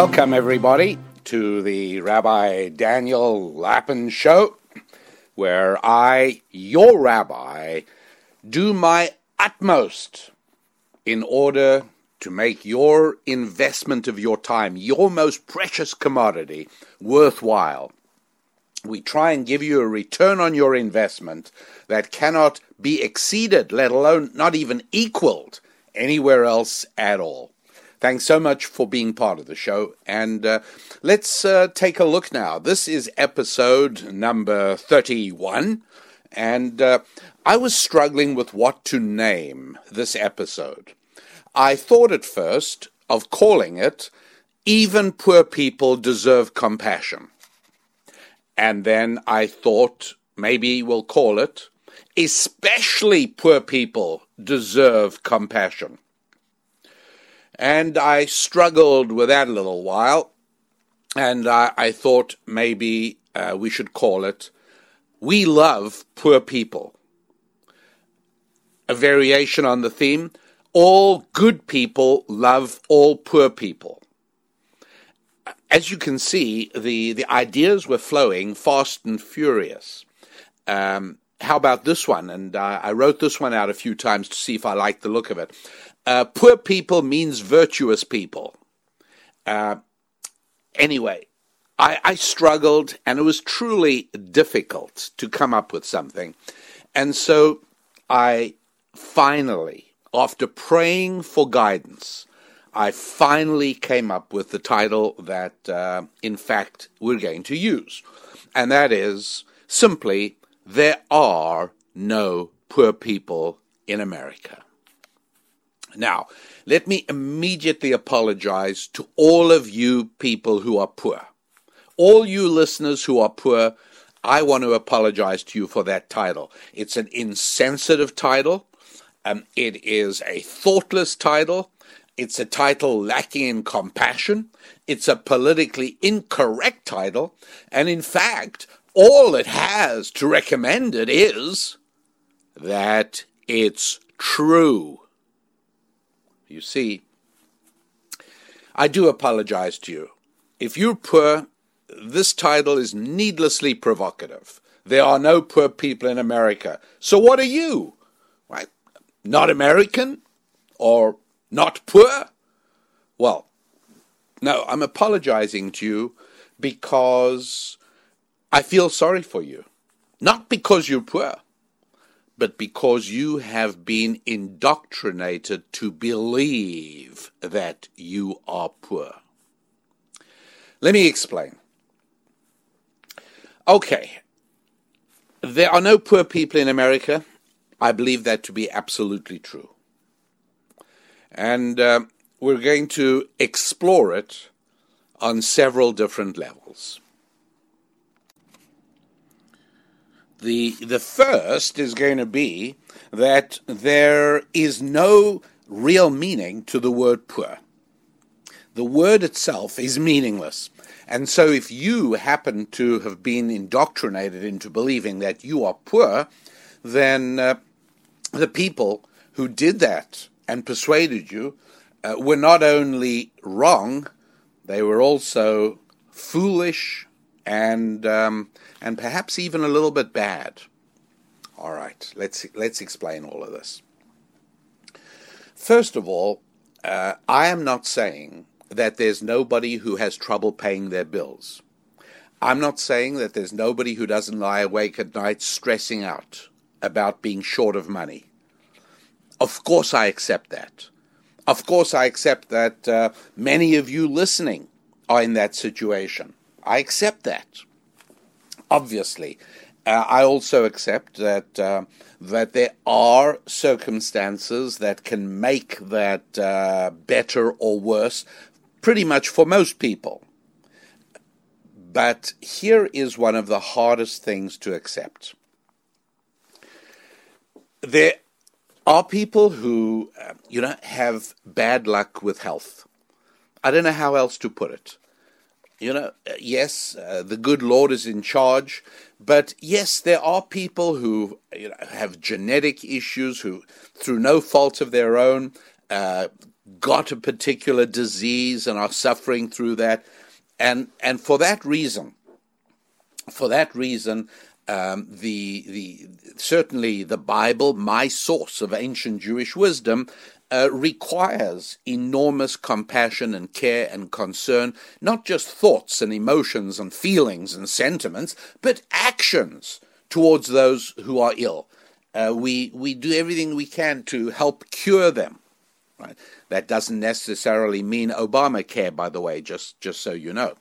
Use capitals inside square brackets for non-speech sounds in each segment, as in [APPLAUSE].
Welcome, everybody, to the Rabbi Daniel Lapin Show, where I, your rabbi, do my utmost in order to make your investment of your time, your most precious commodity, worthwhile. We try and give you a return on your investment that cannot be exceeded, let alone not even equaled, anywhere else at all. Thanks so much for being part of the show. And uh, let's uh, take a look now. This is episode number 31. And uh, I was struggling with what to name this episode. I thought at first of calling it Even Poor People Deserve Compassion. And then I thought maybe we'll call it Especially Poor People Deserve Compassion. And I struggled with that a little while, and I, I thought maybe uh, we should call it We Love Poor People. A variation on the theme All good people love all poor people. As you can see, the, the ideas were flowing fast and furious. Um, how about this one? And uh, I wrote this one out a few times to see if I liked the look of it. Uh, poor people means virtuous people. Uh, anyway, I, I struggled, and it was truly difficult to come up with something. And so I finally, after praying for guidance, I finally came up with the title that, uh, in fact, we're going to use. And that is simply, There Are No Poor People in America. Now, let me immediately apologize to all of you people who are poor. All you listeners who are poor, I want to apologize to you for that title. It's an insensitive title. Um, it is a thoughtless title. It's a title lacking in compassion. It's a politically incorrect title. And in fact, all it has to recommend it is that it's true. You see, I do apologize to you. If you're poor, this title is needlessly provocative. There are no poor people in America. So what are you? Right? Not American? Or not poor? Well, no, I'm apologizing to you because I feel sorry for you. Not because you're poor but because you have been indoctrinated to believe that you are poor. Let me explain. Okay, there are no poor people in America. I believe that to be absolutely true. And uh, we're going to explore it on several different levels. The, the first is going to be that there is no real meaning to the word poor. The word itself is meaningless. And so, if you happen to have been indoctrinated into believing that you are poor, then uh, the people who did that and persuaded you uh, were not only wrong, they were also foolish and um, and perhaps even a little bit bad. All right, let's let's explain all of this. First of all, uh, I am not saying that there's nobody who has trouble paying their bills. I'm not saying that there's nobody who doesn't lie awake at night stressing out about being short of money. Of course, I accept that. Of course, I accept that uh, many of you listening are in that situation. I accept that. Obviously, uh, I also accept that uh, that there are circumstances that can make that uh, better or worse, pretty much for most people. But here is one of the hardest things to accept. There are people who, uh, you know, have bad luck with health. I don't know how else to put it. You know, uh, yes, uh, the good Lord is in charge, but yes, there are people who you know, have genetic issues who, through no fault of their own, uh, got a particular disease and are suffering through that. And, and for that reason, for that reason, um, the, the, certainly the Bible, my source of ancient Jewish wisdom, uh, requires enormous compassion and care and concern, not just thoughts and emotions and feelings and sentiments, but actions towards those who are ill. Uh, we, we do everything we can to help cure them. Right? That doesn't necessarily mean Obamacare, by the way, just, just so you know.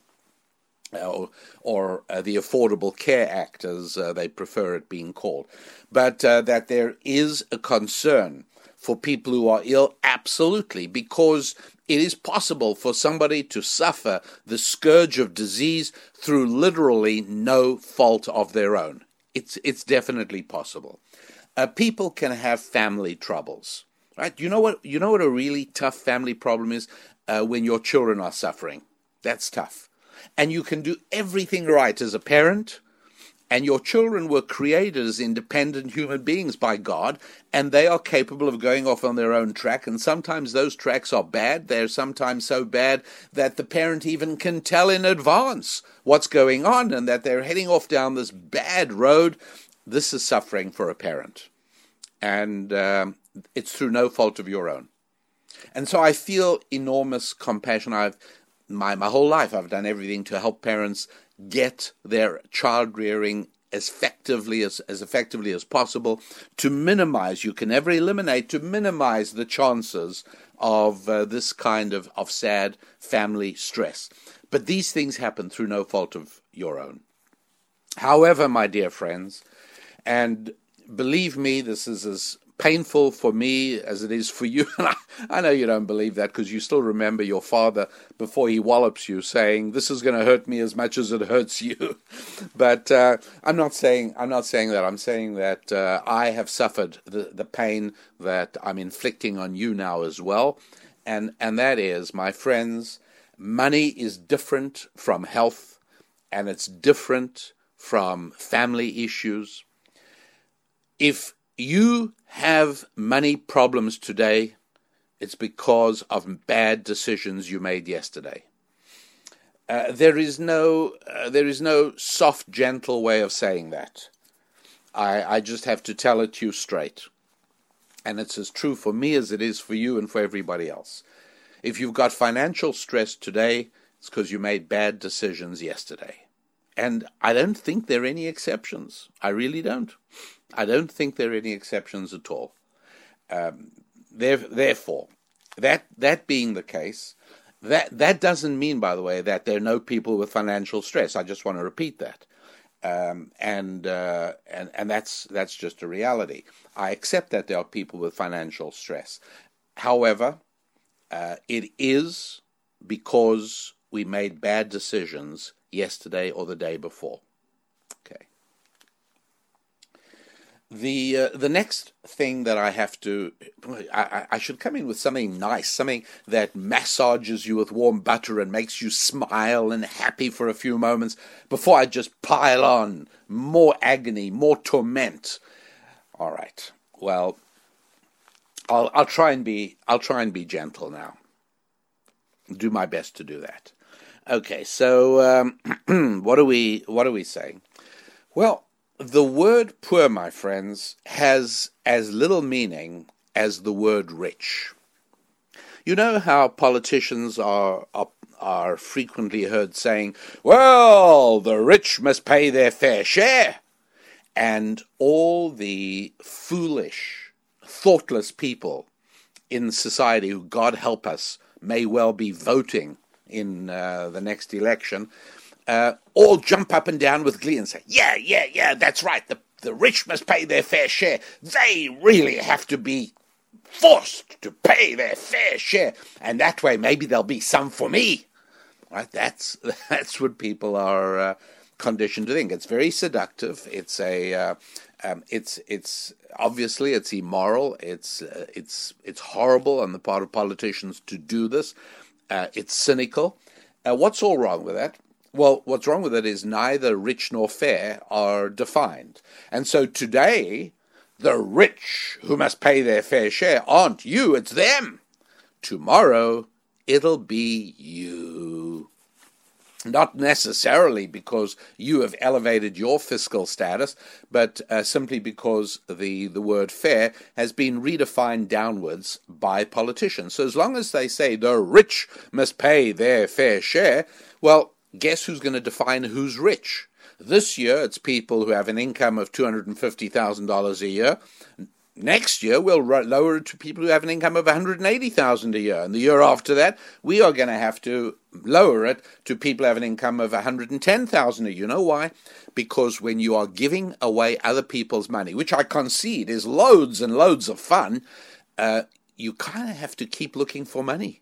Uh, or, or uh, the Affordable Care Act, as uh, they prefer it being called. But uh, that there is a concern for people who are ill, absolutely, because it is possible for somebody to suffer the scourge of disease through literally no fault of their own. It's, it's definitely possible. Uh, people can have family troubles, right? You know what? You know what a really tough family problem is uh, when your children are suffering. That's tough, and you can do everything right as a parent and your children were created as independent human beings by God, and they are capable of going off on their own track. And sometimes those tracks are bad. They're sometimes so bad that the parent even can tell in advance what's going on and that they're heading off down this bad road. This is suffering for a parent. And um, it's through no fault of your own. And so I feel enormous compassion. I've my, my whole life I've done everything to help parents get their child rearing as effectively as, as effectively as possible to minimize you can never eliminate to minimize the chances of uh, this kind of, of sad family stress. But these things happen through no fault of your own. However my dear friends and believe me this is as painful for me as it is for you. [LAUGHS] And I, I know you don't believe that because you still remember your father before he wallops you saying, "This is going to hurt me as much as it hurts [LAUGHS] you." but uh, I'm not saying I'm not saying that. I'm saying that uh, I have suffered the the pain that I'm inflicting on you now as well, and and that is, my friends, money is different from health, and it's different from family issues. If you have money problems today, it's because of bad decisions you made yesterday. Uh, there is no uh, there is no soft, gentle way of saying that. I, I just have to tell it to you straight. And it's as true for me as it is for you and for everybody else. If you've got financial stress today, it's because you made bad decisions yesterday. And I don't think there are any exceptions. I really don't. I don't think there are any exceptions at all. Um, therefore, that that being the case, that that doesn't mean, by the way, that there are no people with financial stress. I just want to repeat that, um, and uh, and and that's that's just a reality. I accept that there are people with financial stress. However, uh, it is because we made bad decisions yesterday or the day before. The uh, the next thing that I have to, I, I should come in with something nice, something that massages you with warm butter and makes you smile and happy for a few moments before I just pile on more agony, more torment. All right. Well, I'll I'll try and be I'll try and be gentle now. Do my best to do that. Okay. So um, [CLEARS THROAT] what are we what are we saying? Well the word poor, my friends, has as little meaning as the word rich. You know how politicians are, are, are frequently heard saying, well, the rich must pay their fair share. And all the foolish, thoughtless people in society who, God help us, may well be voting in uh, the next election uh, all jump up and down with glee and say, Yeah, yeah, yeah, that's right. The, the rich must pay their fair share. They really have to be forced to pay their fair share. And that way, maybe there'll be some for me. Right? That's, [LAUGHS] that's what people are uh, conditioned to think. It's very seductive. It's a. Uh, um, it's it's obviously it's immoral. It's uh, it's it's horrible on the part of politicians to do this. Uh, it's cynical. Uh, what's all wrong with that? Well, what's wrong with it is neither rich nor fair are defined. And so today, the rich who must pay their fair share aren't you, it's them. tomorrow it'll be you. Not necessarily because you have elevated your fiscal status, but uh, simply because the, the word fair has been redefined downwards by politicians. So as long as they say the rich must pay their fair share, well, guess who's going to define who's rich? This year, it's people who have an income of $250,000 a year. Next year, we'll lower it to people who have an income of 180,000 a year, and the year after that, we are going to have to lower it to people who have an income of 110,000 a year. You know why? Because when you are giving away other people's money, which I concede is loads and loads of fun, uh, you kind of have to keep looking for money.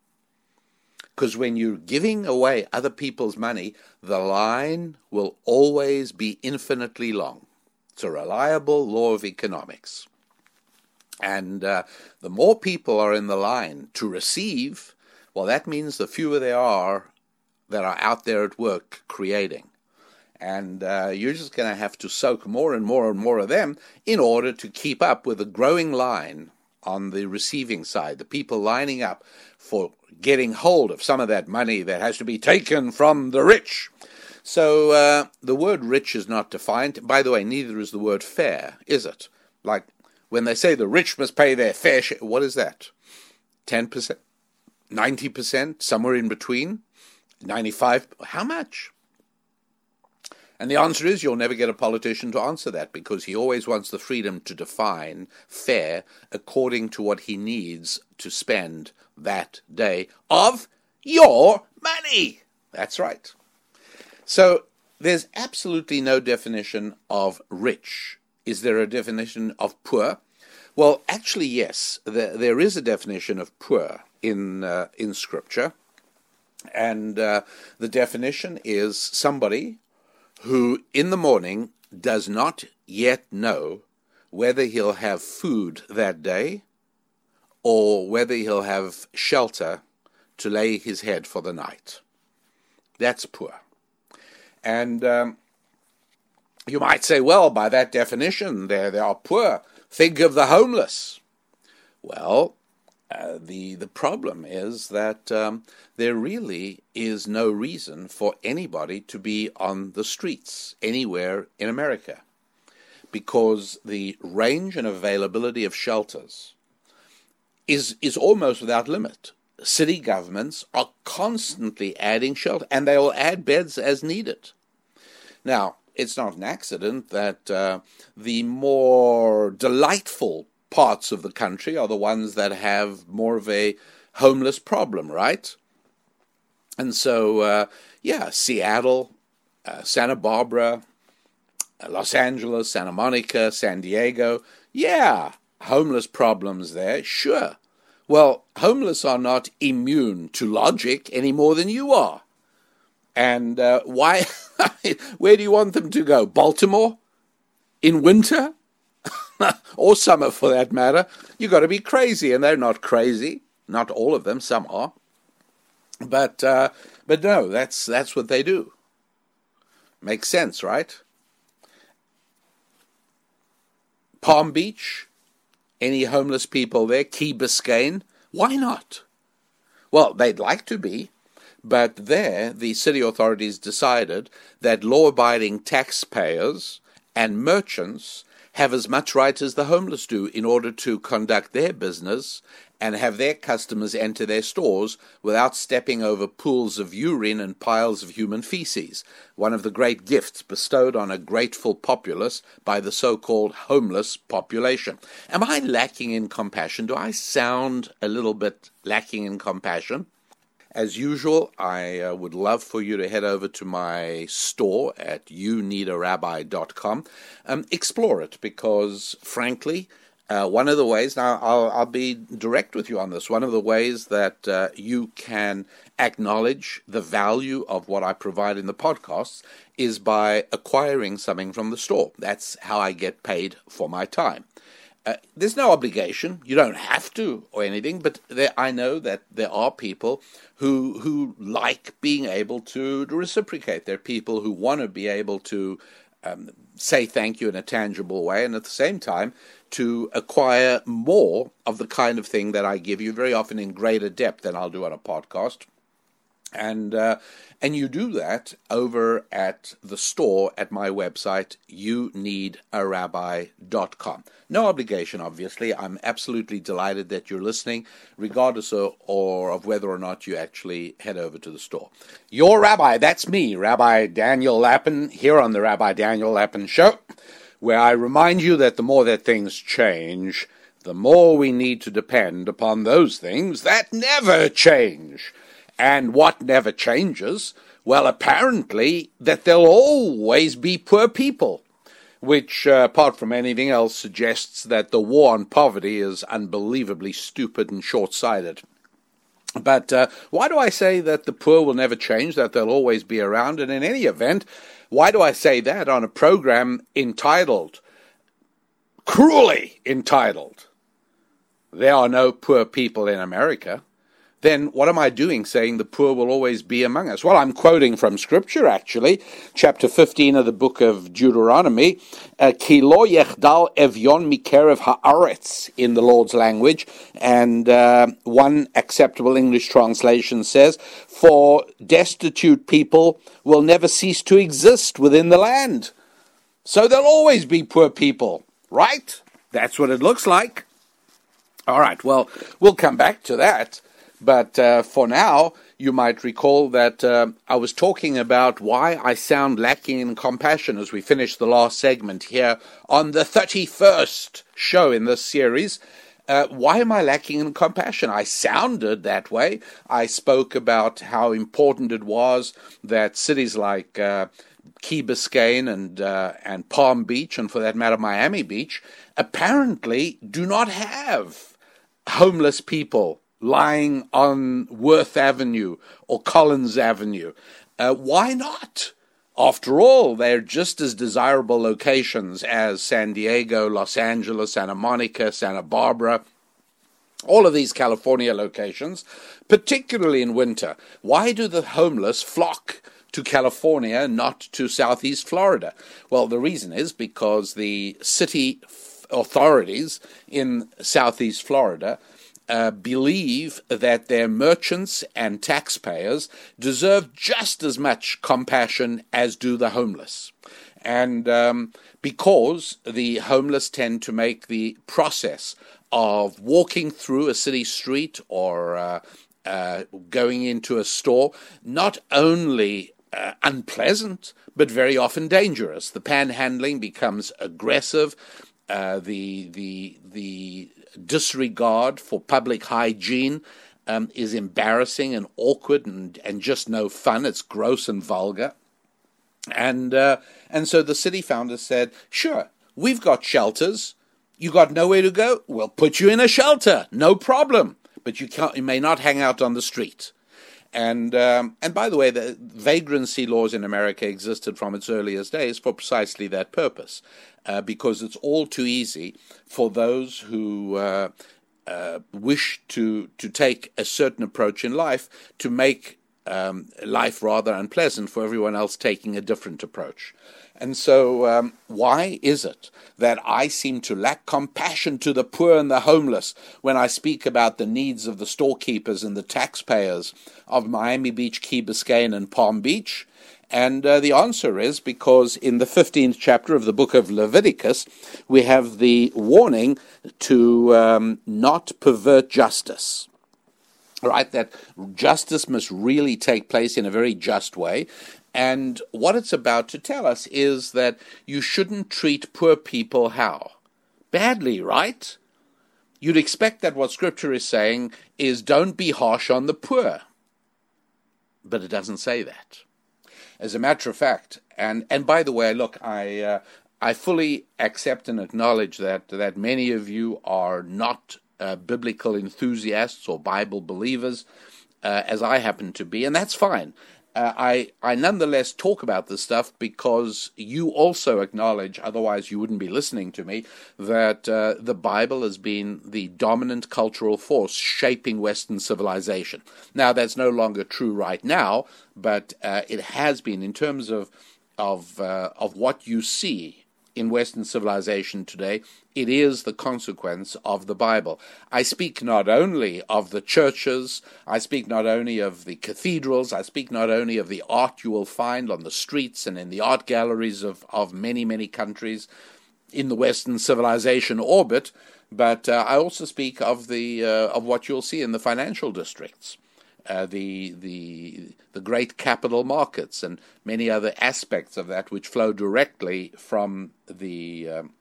Because when you're giving away other people's money, the line will always be infinitely long. It's a reliable law of economics. And uh, the more people are in the line to receive, well, that means the fewer there are that are out there at work creating. And uh, you're just going to have to soak more and more and more of them in order to keep up with the growing line on the receiving side, the people lining up for getting hold of some of that money that has to be taken from the rich. So uh, the word rich is not defined. By the way, neither is the word fair, is it? Like when they say the rich must pay their fair share, what is that? 10%? 90%? Somewhere in between? 95? How much? And the answer is you'll never get a politician to answer that because he always wants the freedom to define fair according to what he needs to spend that day of your money. That's right. So there's absolutely no definition of rich is there a definition of poor? Well, actually, yes. There, there is a definition of poor in uh, in Scripture, and uh, the definition is somebody who, in the morning, does not yet know whether he'll have food that day or whether he'll have shelter to lay his head for the night. That's poor. And um, you might say, well, by that definition, they they are poor. Think of the homeless. Well, uh, the the problem is that um, there really is no reason for anybody to be on the streets anywhere in America, because the range and availability of shelters is is almost without limit. City governments are constantly adding shelter, and they will add beds as needed. Now, it's not an accident that uh, the more delightful parts of the country are the ones that have more of a homeless problem, right? And so, uh, yeah, Seattle, uh, Santa Barbara, uh, Los Angeles, Santa Monica, San Diego, yeah, homeless problems there, sure. Well, homeless are not immune to logic any more than you are. And uh, why? [LAUGHS] Where do you want them to go? Baltimore? In winter? [LAUGHS] or summer for that matter? You've got to be crazy, and they're not crazy. Not all of them, some are. But uh, but no, that's that's what they do. Makes sense, right? Palm Beach, any homeless people there? Key Biscayne? Why not? Well, they'd like to be, but there, the city authorities decided that law abiding taxpayers and merchants have as much right as the homeless do in order to conduct their business and have their customers enter their stores without stepping over pools of urine and piles of human feces, one of the great gifts bestowed on a grateful populace by the so called homeless population. Am I lacking in compassion? Do I sound a little bit lacking in compassion? As usual, I uh, would love for you to head over to my store at youneedarabbi.com. Um, explore it because, frankly, uh, one of the ways, now I'll, I'll, be direct with you on this, one of the ways that uh, you can acknowledge the value of what I provide in the podcasts is by acquiring something from the store. That's how I get paid for my time. Uh, there's no obligation. You don't have to or anything, but there, I know that there are people who who like being able to, to reciprocate. There are people who want to be able to um, say thank you in a tangible way, and at the same time to acquire more of the kind of thing that I give you, very often in greater depth than I'll do on a podcast. And uh, and you do that over at the store at my website, youneedarabbi.com. No obligation, obviously. I'm absolutely delighted that you're listening, regardless of, or of whether or not you actually head over to the store. Your rabbi, that's me, Rabbi Daniel Lapin, here on the Rabbi Daniel Lapin Show, where I remind you that the more that things change, the more we need to depend upon those things that never change. And what never changes? Well, apparently that there'll always be poor people, which, uh, apart from anything else, suggests that the war on poverty is unbelievably stupid and short sighted. But uh, why do I say that the poor will never change, that they'll always be around? And in any event, why do I say that on a program entitled, cruelly entitled, There Are No Poor People in America? Then what am I doing saying the poor will always be among us? Well, I'm quoting from Scripture, actually, chapter 15 of the book of Deuteronomy, uh, yechdal evyon mikerev haaretz, in the Lord's language, and uh, one acceptable English translation says, For destitute people will never cease to exist within the land. So there'll always be poor people, right? That's what it looks like. All right, well, we'll come back to that. But uh, for now, you might recall that uh, I was talking about why I sound lacking in compassion as we finish the last segment here on the 31st show in this series. Uh, why am I lacking in compassion? I sounded that way. I spoke about how important it was that cities like uh, Key Biscayne and uh, and Palm Beach, and for that matter, Miami Beach, apparently do not have homeless people lying on Worth Avenue or Collins Avenue. Uh, why not? After all, they're just as desirable locations as San Diego, Los Angeles, Santa Monica, Santa Barbara. All of these California locations, particularly in winter. Why do the homeless flock to California, not to Southeast Florida? Well, the reason is because the city authorities in Southeast Florida uh, believe that their merchants and taxpayers deserve just as much compassion as do the homeless. And um, because the homeless tend to make the process of walking through a city street or uh, uh, going into a store not only uh, unpleasant, but very often dangerous. The panhandling becomes aggressive. Uh, the the the disregard for public hygiene um, is embarrassing and awkward and, and just no fun. It's gross and vulgar. And, uh, and so the city founders said, sure, we've got shelters. You got nowhere to go? We'll put you in a shelter. No problem. But you, can't, you may not hang out on the street. And um, and by the way, the vagrancy laws in America existed from its earliest days for precisely that purpose, uh, because it's all too easy for those who uh, uh, wish to to take a certain approach in life to make um, life rather unpleasant for everyone else taking a different approach. And so, um, why is it that I seem to lack compassion to the poor and the homeless when I speak about the needs of the storekeepers and the taxpayers of Miami Beach, Key Biscayne, and Palm Beach? And uh, the answer is because in the 15th chapter of the book of Leviticus, we have the warning to um, not pervert justice right? That justice must really take place in a very just way. And what it's about to tell us is that you shouldn't treat poor people how? Badly, right? You'd expect that what Scripture is saying is don't be harsh on the poor. But it doesn't say that. As a matter of fact, and, and by the way, look, I, uh, I fully accept and acknowledge that, that many of you are not uh, biblical enthusiasts or Bible believers, uh, as I happen to be, and that's fine uh, I, I nonetheless talk about this stuff because you also acknowledge, otherwise you wouldn't be listening to me, that uh, the Bible has been the dominant cultural force shaping Western civilization. Now, that's no longer true right now, but uh, it has been in terms of of uh, of what you see in Western civilization today, it is the consequence of the Bible. I speak not only of the churches, I speak not only of the cathedrals, I speak not only of the art you will find on the streets and in the art galleries of, of many, many countries in the Western civilization orbit, but uh, I also speak of the uh, of what you'll see in the financial districts uh, the the the great capital markets and many other aspects of that which flow directly from the um,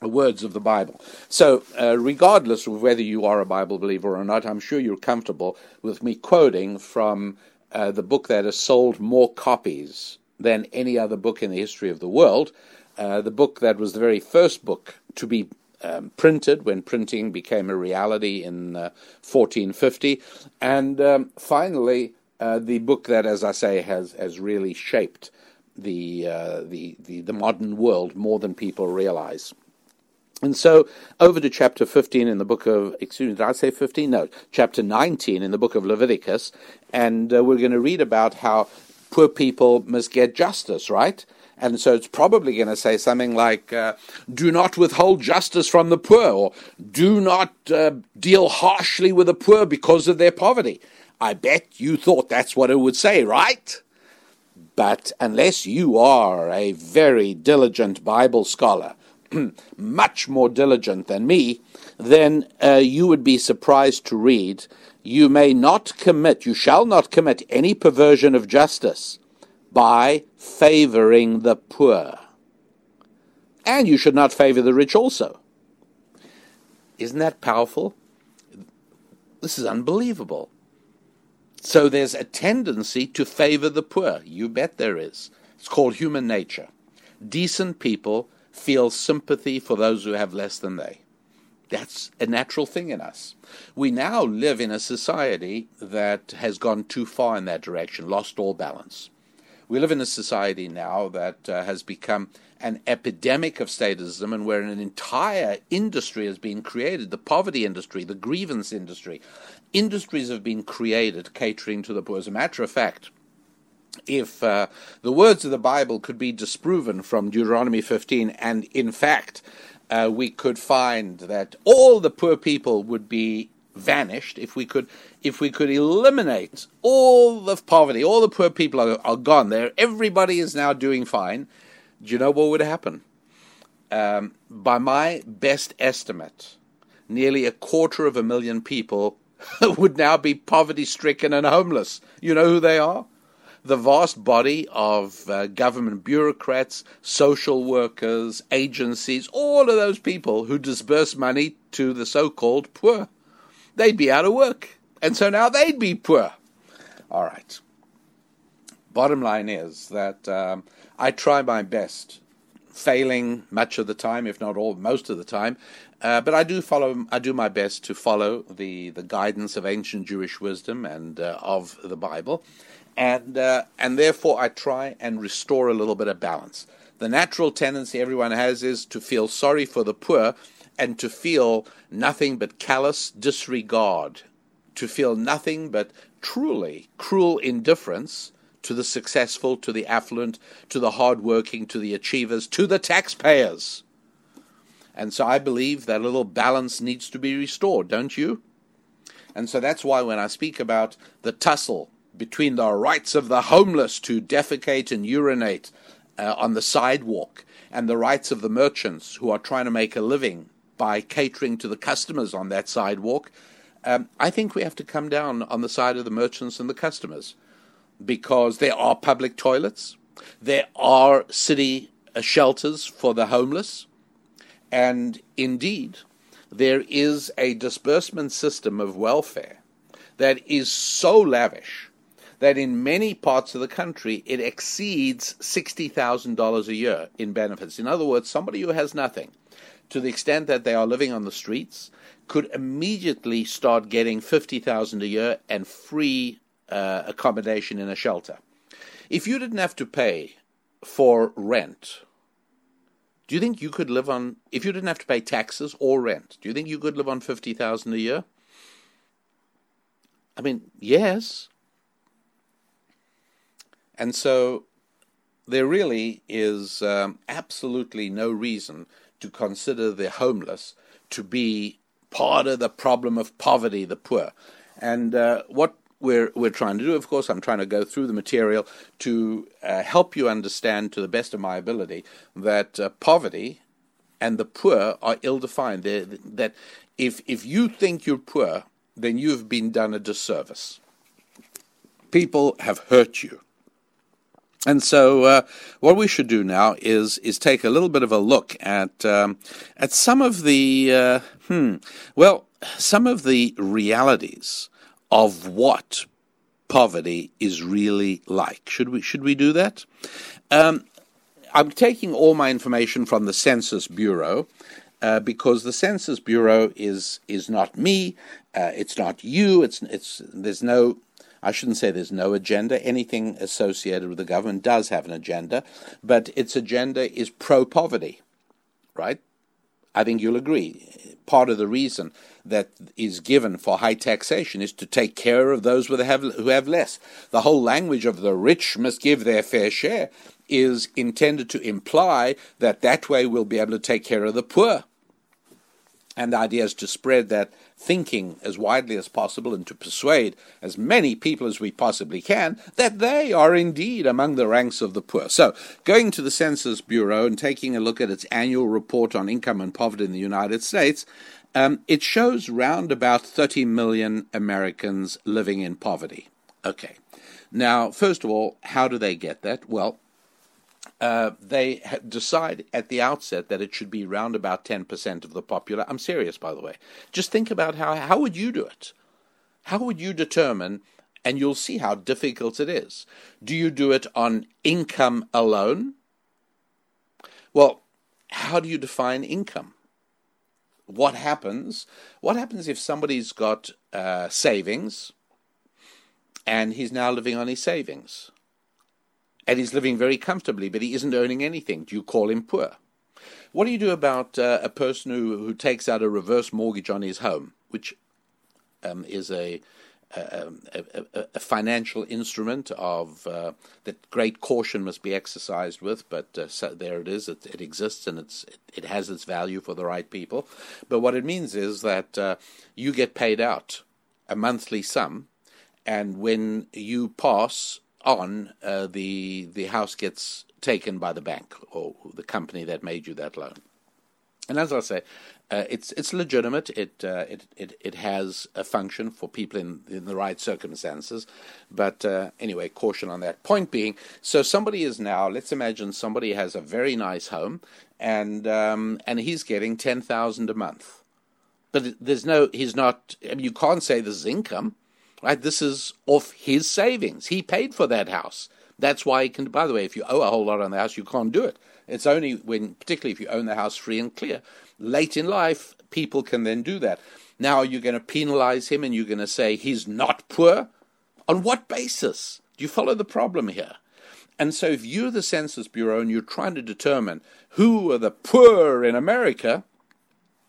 words of the Bible. So, uh, regardless of whether you are a Bible believer or not, I'm sure you're comfortable with me quoting from uh, the book that has sold more copies than any other book in the history of the world. Uh, the book that was the very first book to be um, printed when printing became a reality in uh, 1450. And um, finally, uh, the book that, as I say, has, has really shaped the, uh, the, the, the modern world more than people realize. And so, over to chapter 15 in the book of, excuse me, did I say 15? No, chapter 19 in the book of Leviticus. And uh, we're going to read about how poor people must get justice, right? And so it's probably going to say something like, uh, do not withhold justice from the poor, or do not uh, deal harshly with the poor because of their poverty. I bet you thought that's what it would say, right? But unless you are a very diligent Bible scholar, [CLEARS THROAT] much more diligent than me, then uh, you would be surprised to read, You may not commit, you shall not commit any perversion of justice by favoring the poor. And you should not favor the rich also. Isn't that powerful? This is unbelievable. So there's a tendency to favor the poor. You bet there is. It's called human nature. Decent people feel sympathy for those who have less than they. That's a natural thing in us. We now live in a society that has gone too far in that direction, lost all balance. We live in a society now that uh, has become an epidemic of statism and where an entire industry has been created the poverty industry, the grievance industry. Industries have been created catering to the poor. As a matter of fact, if uh, the words of the Bible could be disproven from Deuteronomy 15, and in fact, uh, we could find that all the poor people would be vanished, if we could, if we could eliminate all the poverty, all the poor people are, are gone there, everybody is now doing fine. Do you know what would happen? Um, by my best estimate, nearly a quarter of a million people [LAUGHS] would now be poverty stricken and homeless. You know who they are? The vast body of uh, government bureaucrats, social workers, agencies, all of those people who disburse money to the so called poor they'd be out of work. And so now they'd be poor. All right. Bottom line is that um, I try my best, failing much of the time, if not all, most of the time. Uh, but I do follow. I do my best to follow the, the guidance of ancient Jewish wisdom and uh, of the Bible, and uh, and therefore I try and restore a little bit of balance. The natural tendency everyone has is to feel sorry for the poor and to feel nothing but callous disregard, to feel nothing but truly cruel indifference to the successful, to the affluent, to the hardworking, to the achievers, to the taxpayers. And so I believe that a little balance needs to be restored, don't you? And so that's why when I speak about the tussle between the rights of the homeless to defecate and urinate uh, on the sidewalk and the rights of the merchants who are trying to make a living by catering to the customers on that sidewalk, um, I think we have to come down on the side of the merchants and the customers because there are public toilets, there are city uh, shelters for the homeless, and indeed, there is a disbursement system of welfare that is so lavish that in many parts of the country it exceeds $60,000 a year in benefits. In other words, somebody who has nothing to the extent that they are living on the streets, could immediately start getting 50,000 a year and free uh, accommodation in a shelter. If you didn't have to pay for rent, do you think you could live on if you didn't have to pay taxes or rent? Do you think you could live on 50,000 a year? I mean, yes. And so there really is um, absolutely no reason to consider the homeless to be part of the problem of poverty, the poor. And uh, what we're, we're trying to do, of course, I'm trying to go through the material to uh, help you understand to the best of my ability that uh, poverty and the poor are ill defined. That if, if you think you're poor, then you've been done a disservice. People have hurt you. And so, uh, what we should do now is is take a little bit of a look at um, at some of the uh, hmm, well, some of the realities of what poverty is really like. Should we should we do that? Um, I'm taking all my information from the Census Bureau. Uh, because the Census Bureau is is not me, uh, it's not you. It's it's there's no I shouldn't say there's no agenda. Anything associated with the government does have an agenda, but its agenda is pro poverty, right? I think you'll agree. Part of the reason that is given for high taxation is to take care of those who have, who have less. The whole language of the rich must give their fair share is intended to imply that that way we'll be able to take care of the poor. And the idea is to spread that thinking as widely as possible and to persuade as many people as we possibly can that they are indeed among the ranks of the poor. So, going to the Census Bureau and taking a look at its annual report on income and poverty in the United States, um, it shows round about 30 million Americans living in poverty. Okay. Now, first of all, how do they get that? Well, uh, they decide at the outset that it should be round about 10% of the popular. I'm serious, by the way. Just think about how, how would you do it? How would you determine, and you'll see how difficult it is. Do you do it on income alone? Well, how do you define income? What happens? What happens if somebody's got uh, savings and he's now living on his savings? And he's living very comfortably, but he isn't earning anything. Do you call him poor? What do you do about uh, a person who, who takes out a reverse mortgage on his home, which um, is a, a, a, a, financial instrument of uh, that great caution must be exercised with, but uh, so there it is. It, it exists and it's it, it, has its value for the right people. But what it means is that uh, you get paid out a monthly sum, and when you pass on, uh, the the house gets taken by the bank or the company that made you that loan. And as I say, uh, it's it's legitimate. It, uh, it it it has a function for people in, in the right circumstances. But uh, anyway, caution on that. Point being, so somebody is now. Let's imagine somebody has a very nice home, and um, and he's getting ten thousand a month. But there's no. He's not. I mean, you can't say this is income Right? This is off his savings. He paid for that house. That's why he can. By the way, if you owe a whole lot on the house, you can't do it. It's only when, particularly if you own the house free and clear. Late in life, people can then do that. Now you're going to penalize him and you're going to say he's not poor? On what basis? Do you follow the problem here? And so if you're the Census Bureau and you're trying to determine who are the poor in America,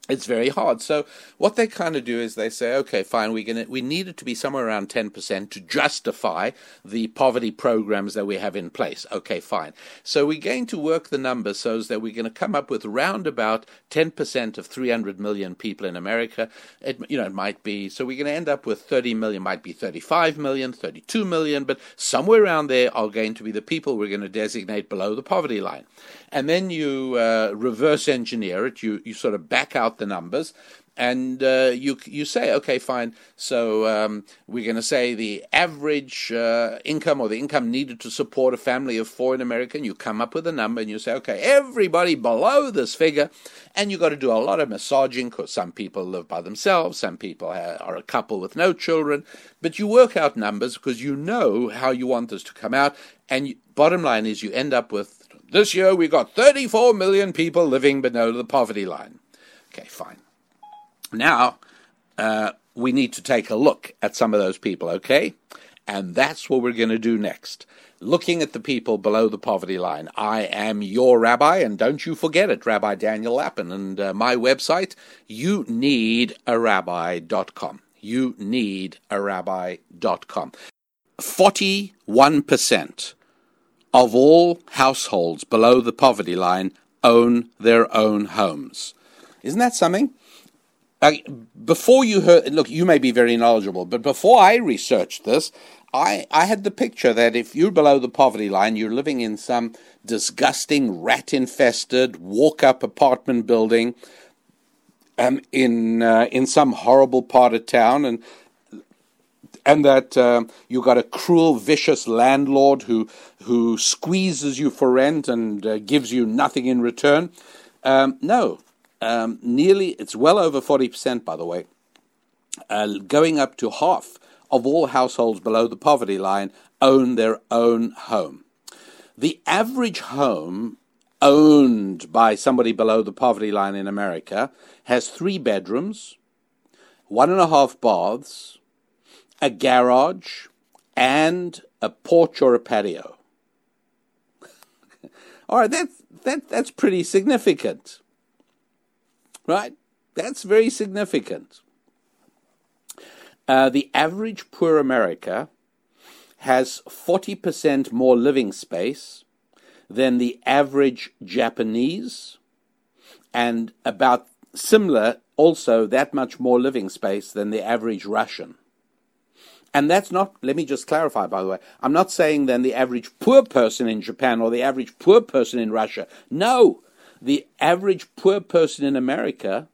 it's very hard. So what they kind of do is they say, okay, fine, we're gonna we need it to be somewhere around ten percent to justify the poverty programs that we have in place. Okay, fine. So we're going to work the numbers so that we're going to come up with around about ten percent of three hundred million people in America. It you know it might be so we're going to end up with thirty million, might be thirty-five million, thirty-two million, but somewhere around there are going to be the people we're going to designate below the poverty line and then you uh, reverse engineer it. You you sort of back out the numbers, and uh, you you say, okay, fine. So um, we're going to say the average uh, income or the income needed to support a family of four in America. And you come up with a number, and you say, okay, everybody below this figure, and you've got to do a lot of massaging because some people live by themselves, some people are a couple with no children, but you work out numbers because you know how you want this to come out. And you, bottom line is, you end up with this year we've got 34 million people living below the poverty line. Okay, fine. Now, uh, we need to take a look at some of those people, okay? And that's what we're going to do next. Looking at the people below the poverty line. I am your rabbi, and don't you forget it, Rabbi Daniel Lapin. And uh, my website, you need a rabbi.com. You need a rabbi.com. 41% of all households below the poverty line own their own homes. Isn't that something? Before you heard, look, you may be very knowledgeable, but before I researched this, I, I had the picture that if you're below the poverty line, you're living in some disgusting, rat infested, walk up apartment building um, in, uh, in some horrible part of town, and and that uh, you got a cruel, vicious landlord who who squeezes you for rent and uh, gives you nothing in return. Um, no, um, nearly it's well over forty percent, by the way, uh, going up to half of all households below the poverty line own their own home. The average home owned by somebody below the poverty line in America has three bedrooms, one and a half baths a garage, and a porch or a patio. [LAUGHS] All right, that, that, that's pretty significant. Right? That's very significant. Uh, the average poor America has 40% more living space than the average Japanese, and about similar, also that much more living space than the average Russian. And that's not, let me just clarify, by the way, I'm not saying then the average poor person in Japan or the average poor person in Russia. No, the average poor person in America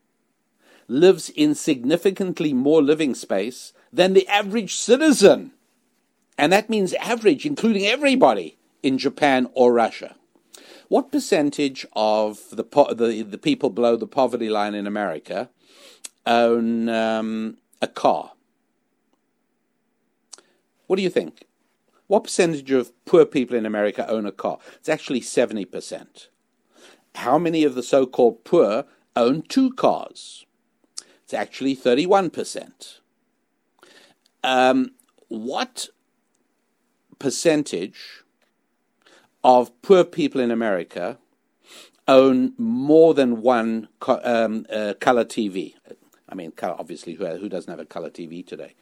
lives in significantly more living space than the average citizen. And that means average, including everybody in Japan or Russia. What percentage of the, the, the people below the poverty line in America own um, a car? What do you think? What percentage of poor people in America own a car? It's actually 70%. How many of the so called poor own two cars? It's actually 31%. Um, what percentage of poor people in America own more than one um, uh, color TV? I mean, obviously, who, who doesn't have a color TV today?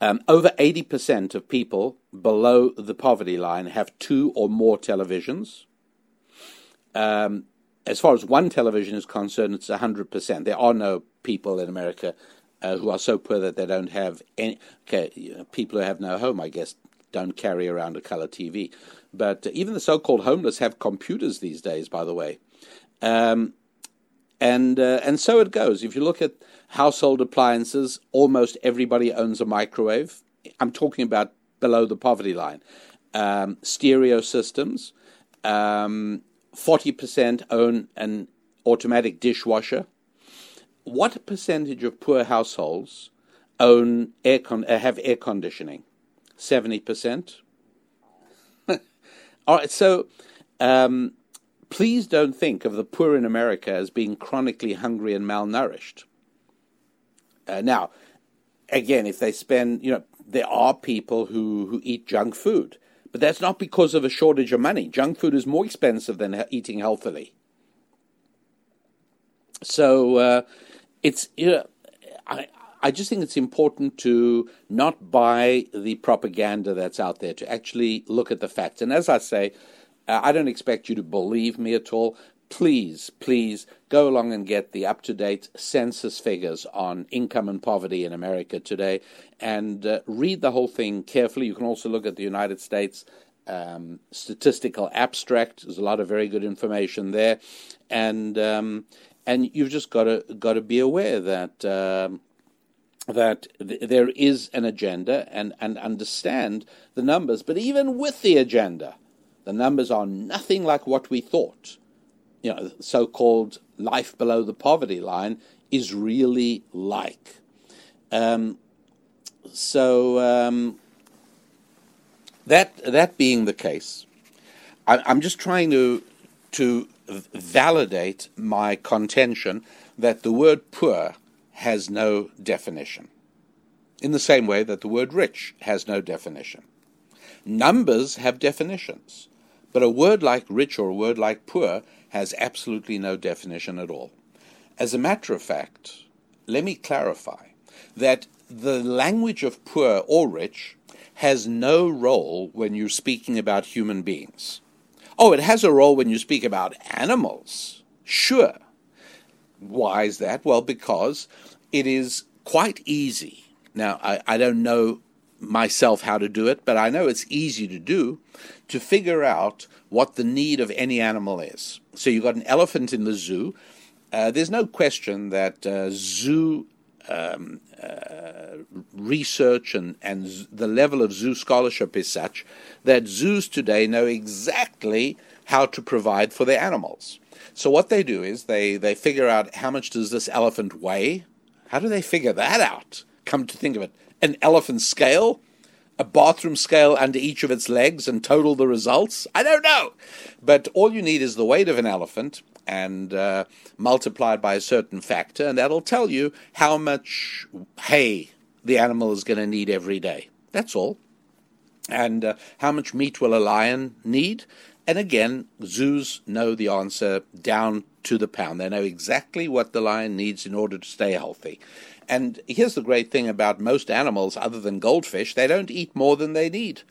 Um, over 80% of people below the poverty line have two or more televisions. Um, as far as one television is concerned, it's 100%. There are no people in America uh, who are so poor that they don't have any. Okay, you know, people who have no home, I guess, don't carry around a color TV. But even the so called homeless have computers these days, by the way. Um, and uh, and so it goes. If you look at household appliances, almost everybody owns a microwave. I'm talking about below the poverty line. Um, stereo systems, um, 40% own an automatic dishwasher. What percentage of poor households own air con- uh, have air conditioning? 70%. [LAUGHS] All right, so um, please don't think of the poor in America as being chronically hungry and malnourished. Uh, now, again, if they spend, you know, there are people who, who eat junk food, but that's not because of a shortage of money. Junk food is more expensive than eating healthily. So uh, it's, you know, I, I just think it's important to not buy the propaganda that's out there, to actually look at the facts. And as I say, uh, I don't expect you to believe me at all. Please, please go along and get the up to date census figures on income and poverty in America today and uh, read the whole thing carefully. You can also look at the United States um, statistical abstract. There's a lot of very good information there. And um, and you've just got to got to be aware that um, that th- there is an agenda and and understand the numbers. But even with the agenda, the numbers are nothing like what we thought. You know, so called life below the poverty line is really like. Um, so, um, that, that being the case, I, I'm just trying to, to validate my contention that the word poor has no definition, in the same way that the word rich has no definition. Numbers have definitions. But a word like rich or a word like poor has absolutely no definition at all. As a matter of fact, let me clarify that the language of poor or rich has no role when you're speaking about human beings. Oh, it has a role when you speak about animals. Sure. Why is that? Well, because it is quite easy. Now, I, I don't know myself how to do it, but I know it's easy to do to figure out what the need of any animal is. So you've got an elephant in the zoo. Uh, there's no question that uh, zoo um, uh, research and, and the level of zoo scholarship is such that zoos today know exactly how to provide for their animals. So what they do is they, they figure out how much does this elephant weigh? How do they figure that out? Come to think of it, an elephant scale, a bathroom scale under each of its legs and total the results? I don't know. But all you need is the weight of an elephant and uh, multiplied by a certain factor, and that'll tell you how much hay the animal is going to need every day. That's all. And uh, how much meat will a lion need? And again, zoos know the answer down to the pound. They know exactly what the lion needs in order to stay healthy. And here's the great thing about most animals, other than goldfish, they don't eat more than they need.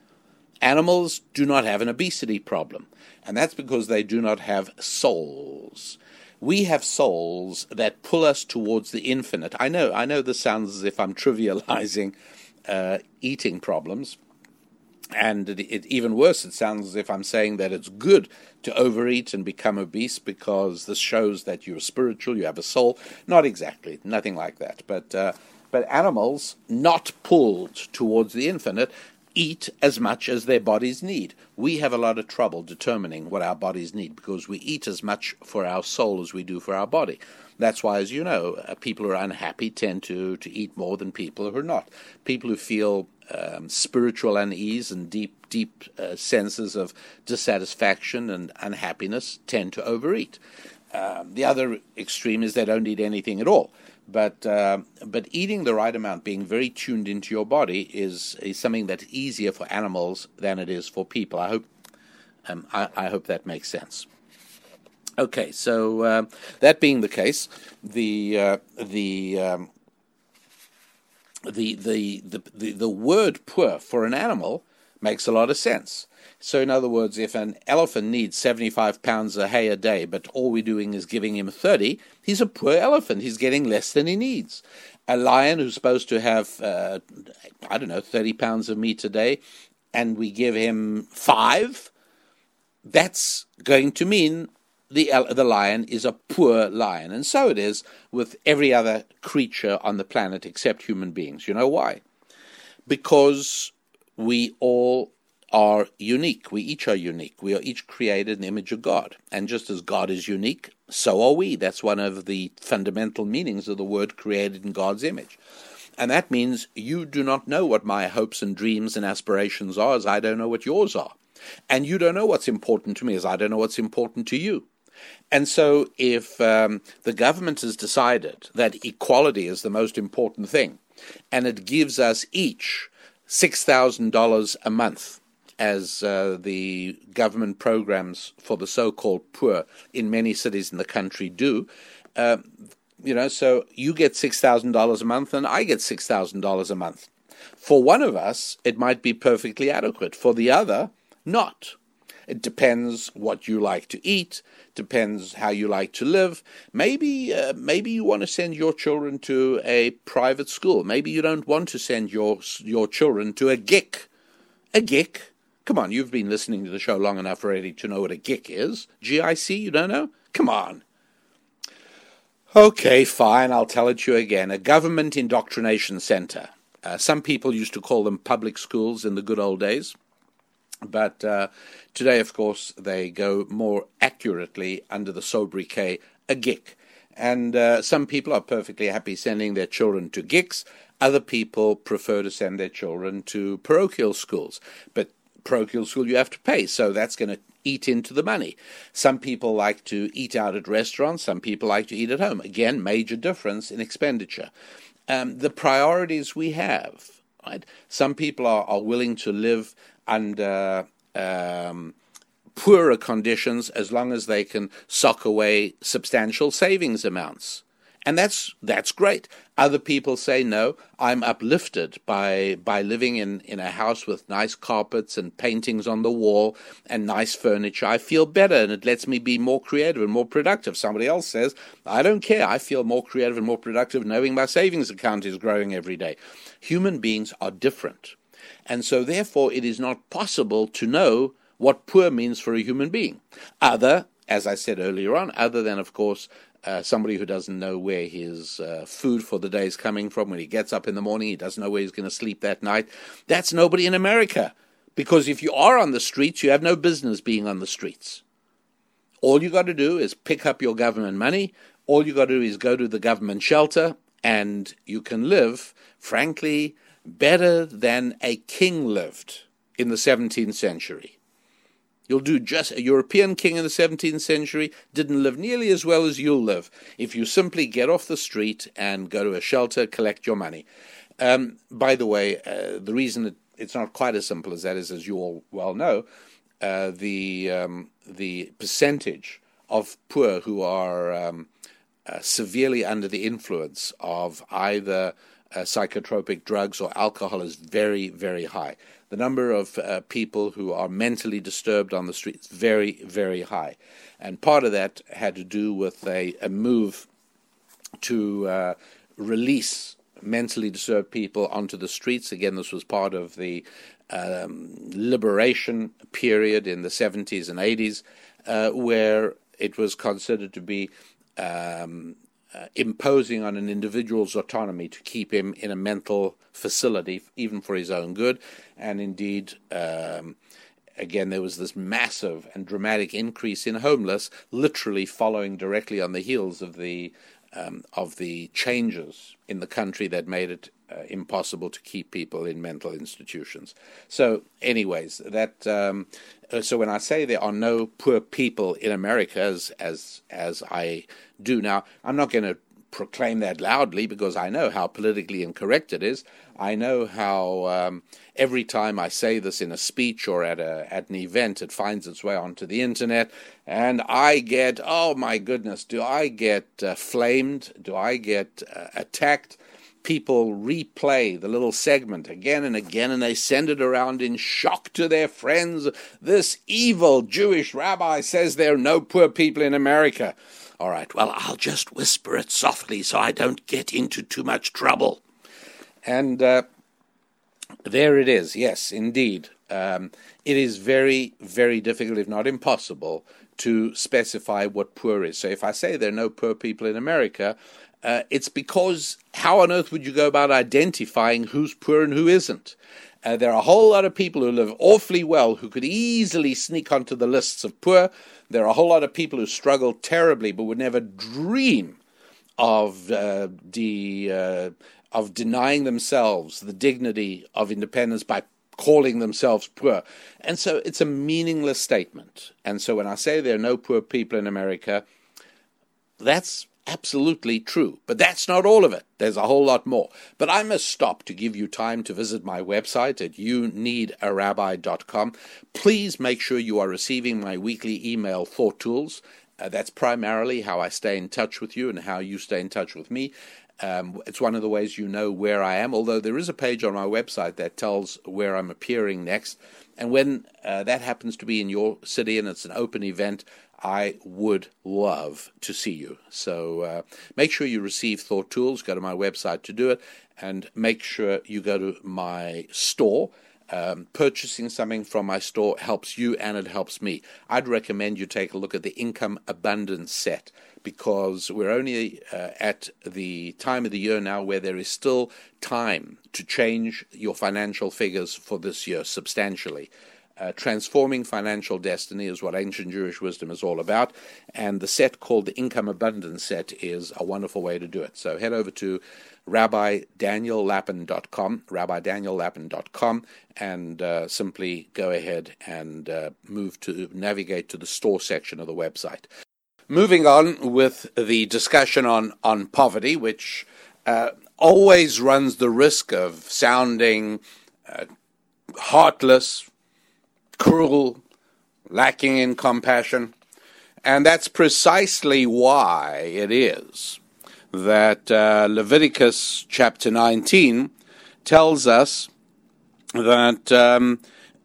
Animals do not have an obesity problem, and that's because they do not have souls. We have souls that pull us towards the infinite. I know, I know this sounds as if I'm trivializing uh, eating problems, and it, it, even worse, it sounds as if I'm saying that it's good to overeat and become obese because this shows that you're spiritual, you have a soul. Not exactly, nothing like that. But uh, but animals not pulled towards the infinite eat as much as their bodies need. We have a lot of trouble determining what our bodies need because we eat as much for our soul as we do for our body. That's why, as you know, uh, people who are unhappy tend to, to eat more than people who are not. People who feel um, spiritual unease and deep, deep uh, senses of dissatisfaction and unhappiness tend to overeat. Um, the other extreme is they don't eat anything at all. But uh, but eating the right amount, being very tuned into your body, is is something that's easier for animals than it is for people. I hope um, I, I, hope that makes sense. Okay, so uh, that being the case, the uh, the, um, the, the the the the word "poor" for an animal makes a lot of sense. So, in other words, if an elephant needs 75 pounds of hay a day, but all we're doing is giving him 30, he's a poor elephant. He's getting less than he needs. A lion who's supposed to have, uh, I don't know, 30 pounds of meat a day, and we give him five, that's going to mean the, the lion is a poor lion. And so it is with every other creature on the planet except human beings. You know why? Because we all are unique. We each are unique. We are each created in the image of God. And just as God is unique, so are we. That's one of the fundamental meanings of the word created in God's image. And that means you do not know what my hopes and dreams and aspirations are, as I don't know what yours are. And you don't know what's important to me, as I don't know what's important to you. And so, if um, the government has decided that equality is the most important thing, and it gives us each $6,000 a month as uh, the government programs for the so-called poor in many cities in the country do. Uh, you know, so you get six thousand dollars a month, and I get six thousand dollars a month. For one of us, it might be perfectly adequate. For the other, not. It depends what you like to eat. Depends how you like to live. Maybe, uh, maybe you want to send your children to a private school. Maybe you don't want to send your your children to a GIC. A GIC Come on, you've been listening to the show long enough already to know what a GIC is. GIC, you don't know? Come on. Okay, fine, I'll tell it to you again. A government indoctrination center. Uh, some people used to call them public schools in the good old days. But uh, today, of course, they go more accurately under the sobriquet a GIC. And uh, some people are perfectly happy sending their children to GICs. Other people prefer to send their children to parochial schools. But parochial school, you have to pay. So that's going to eat into the money. Some people like to eat out at restaurants, some people like to eat at home. Again, major difference in expenditure. Um, the priorities we have, right? Some people are, are willing to live under um, poorer conditions as long as they can sock away substantial savings amounts. And that's that's great. Other people say no, I'm uplifted by by living in, in a house with nice carpets and paintings on the wall and nice furniture. I feel better and it lets me be more creative and more productive. Somebody else says, I don't care. I feel more creative and more productive knowing my savings account is growing every day. Human beings are different. And so therefore it is not possible to know what poor means for a human being. Other as I said earlier on, other than, of course, uh, somebody who doesn't know where his uh, food for the day is coming from when he gets up in the morning, he doesn't know where he's going to sleep that night. That's nobody in America. Because if you are on the streets, you have no business being on the streets. All you got to do is pick up your government money. All you got to do is go to the government shelter, and you can live, frankly, better than a king lived in the 17th century. You'll do just a European king in the 17th century didn't live nearly as well as you'll live if you simply get off the street and go to a shelter, collect your money. Um, by the way, uh, the reason that it's not quite as simple as that is, as you all well know, uh, the um, the percentage of poor who are um, uh, severely under the influence of either uh, psychotropic drugs or alcohol is very, very high. The number of uh, people who are mentally disturbed on the streets very, very high, and part of that had to do with a, a move to uh, release mentally disturbed people onto the streets. Again, this was part of the um, liberation period in the 70s and 80s, uh, where it was considered to be um, uh, imposing on an individual's autonomy to keep him in a mental facility, even for his own good. And indeed, um, again, there was this massive and dramatic increase in homeless, literally following directly on the heels of the um, of the changes in the country that made it uh, impossible to keep people in mental institutions. So, anyways, that um, so when I say there are no poor people in America, as as as I do now, I'm not going to proclaim that loudly because I know how politically incorrect it is. I know how um, every time I say this in a speech or at a at an event, it finds its way onto the internet, and I get oh my goodness, do I get uh, flamed? Do I get uh, attacked? People replay the little segment again and again, and they send it around in shock to their friends. This evil Jewish rabbi says there are no poor people in America. All right, well, I'll just whisper it softly so I don't get into too much trouble. And uh, there it is, yes, indeed. Um, it is very, very difficult, if not impossible, to specify what poor is. So if I say there are no poor people in America, uh, it's because how on earth would you go about identifying who's poor and who isn't? Uh, there are a whole lot of people who live awfully well who could easily sneak onto the lists of poor. There are a whole lot of people who struggle terribly but would never dream of uh, de, uh, of denying themselves the dignity of independence by calling themselves poor. And so it's a meaningless statement. And so when I say there are no poor people in America, that's absolutely true. But that's not all of it. There's a whole lot more. But I must stop to give you time to visit my website at youneedarabbi.com. Please make sure you are receiving my weekly email thought tools. Uh, that's primarily how I stay in touch with you and how you stay in touch with me. Um, it's one of the ways you know where I am, although there is a page on my website that tells where I'm appearing next. And when uh, that happens to be in your city and it's an open event, I would love to see you. So uh, make sure you receive Thought Tools. Go to my website to do it, and make sure you go to my store. Um, purchasing something from my store helps you and it helps me. I'd recommend you take a look at the Income Abundance set because we're only uh, at the time of the year now where there is still time to change your financial figures for this year substantially. Uh, transforming financial destiny is what ancient Jewish wisdom is all about, and the set called the Income Abundance Set is a wonderful way to do it. So head over to rabbidaniellapin.com, rabbidaniellapin.com, and uh, simply go ahead and uh, move to navigate to the store section of the website. Moving on with the discussion on, on poverty, which uh, always runs the risk of sounding uh, heartless, cruel, lacking in compassion. And that's precisely why it is that uh, Leviticus chapter 19 tells us that um,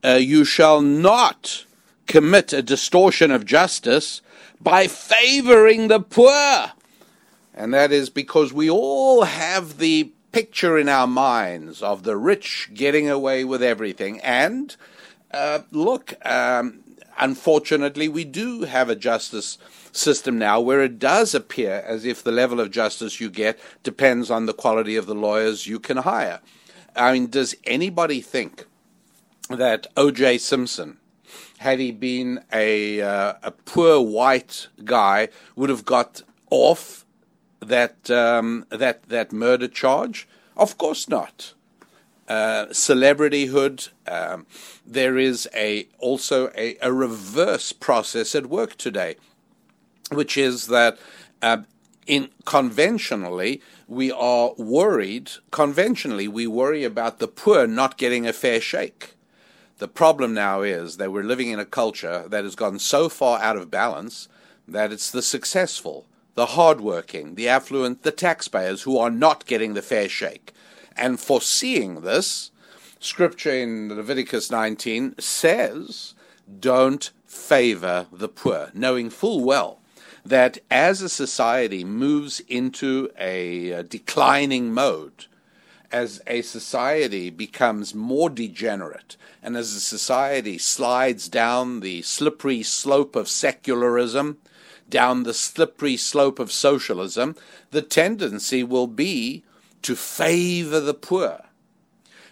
uh, you shall not commit a distortion of justice by favoring the poor. And that is because we all have the picture in our minds of the rich getting away with everything. And uh, look, um, unfortunately, we do have a justice system now where it does appear as if the level of justice you get depends on the quality of the lawyers you can hire. I mean, does anybody think that O.J. Simpson, had he been a uh, a poor white guy, would have got off that um, that that murder charge? Of course not. Uh, celebrityhood. Um, there is a also a, a reverse process at work today which is that uh, in conventionally we are worried. Conventionally, we worry about the poor not getting a fair shake. The problem now is that we're living in a culture that has gone so far out of balance that it's the successful, the hardworking, the affluent, the taxpayers who are not getting the fair shake. And foreseeing this, Scripture in Leviticus 19 says, don't favor the poor, knowing full well that as a society moves into a, declining mode, as a society becomes more degenerate, and as a society slides down the slippery slope of secularism, down the slippery slope of socialism, the tendency will be to favor the poor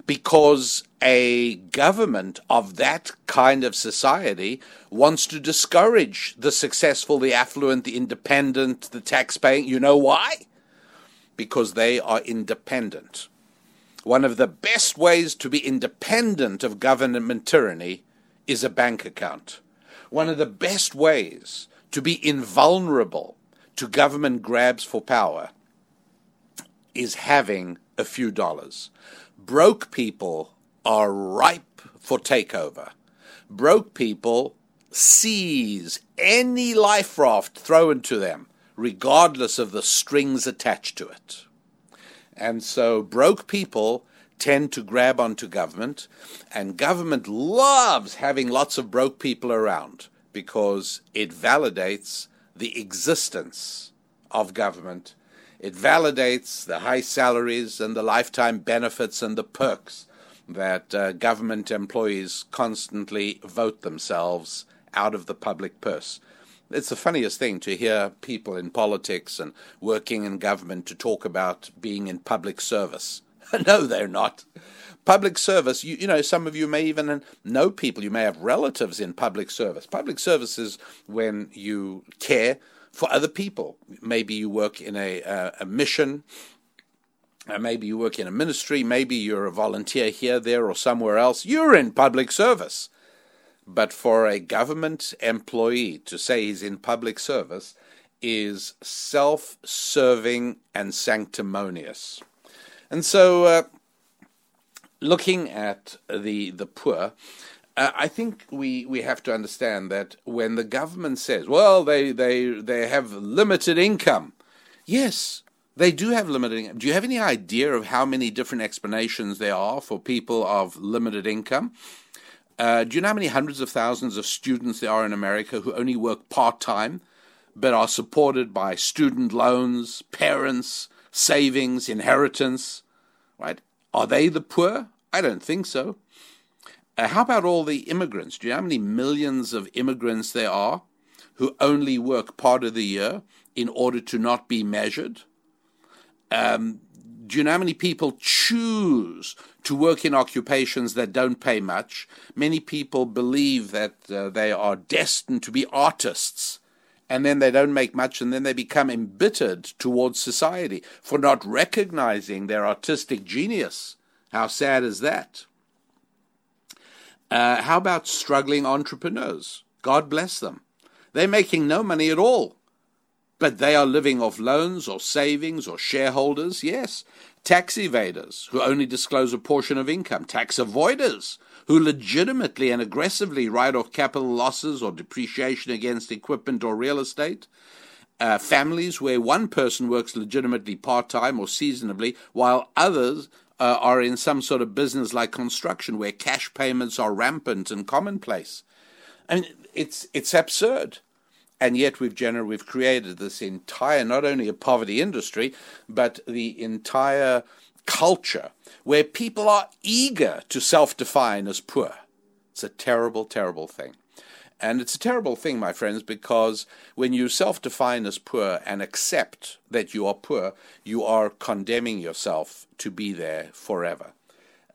because a government of that kind of society wants to discourage the successful, the affluent, the independent, the tax-paying. You know why? Because they are independent. One of the best ways to be independent of government tyranny is a bank account. One of the best ways to be invulnerable to government grabs for power is having a few dollars. Broke people are ripe for takeover. Broke people seize any life raft thrown to them, regardless of the strings attached to it. And so broke people tend to grab onto government, and government loves having lots of broke people around because it validates the existence of government it validates the high salaries and the lifetime benefits and the perks that uh, government employees constantly vote themselves out of the public purse. It's the funniest thing to hear people in politics and working in government to talk about being in public service. [LAUGHS] no, they're not. Public service, you, you know, some of you may even know people, you may have relatives in public service. Public service is when you care for other people. Maybe you work in a, a, a mission, uh, maybe you work in a ministry, maybe you're a volunteer here, there, or somewhere else. You're in public service. But for a government employee to say he's in public service is self serving and sanctimonious. And so, uh, looking at the, the poor, uh, I think we, we have to understand that when the government says, well, they, they, they have limited income, yes, they do have limited income. Do you have any idea of how many different explanations there are for people of limited income? Uh, do you know how many hundreds of thousands of students there are in America who only work part time but are supported by student loans, parents, savings, inheritance? Right? Are they the poor? I don't think so. Uh, how about all the immigrants? Do you know how many millions of immigrants there are who only work part of the year in order to not be measured? Um, do you know how many people choose to work in occupations that don't pay much? Many people believe that uh, they are destined to be artists, and then they don't make much, and then they become embittered towards society for not recognizing their artistic genius. How sad is that? Uh, how about struggling entrepreneurs? God bless them. They're making no money at all, but they are living off loans or savings or shareholders. Yes. Tax evaders who only disclose a portion of income. Tax avoiders who legitimately and aggressively write off capital losses or depreciation against equipment or real estate. uh, families where one person works legitimately part time or seasonably, while others uh, are in some sort of business like construction where cash payments are rampant and commonplace. I mean, it's it's absurd, and yet we've gener- we've created this entire not only a poverty industry, but the entire culture where people are eager to self-define as poor. It's a terrible, terrible thing. And it's a terrible thing, my friends, because when you self define as poor and accept that you are poor, you are condemning yourself to be there forever.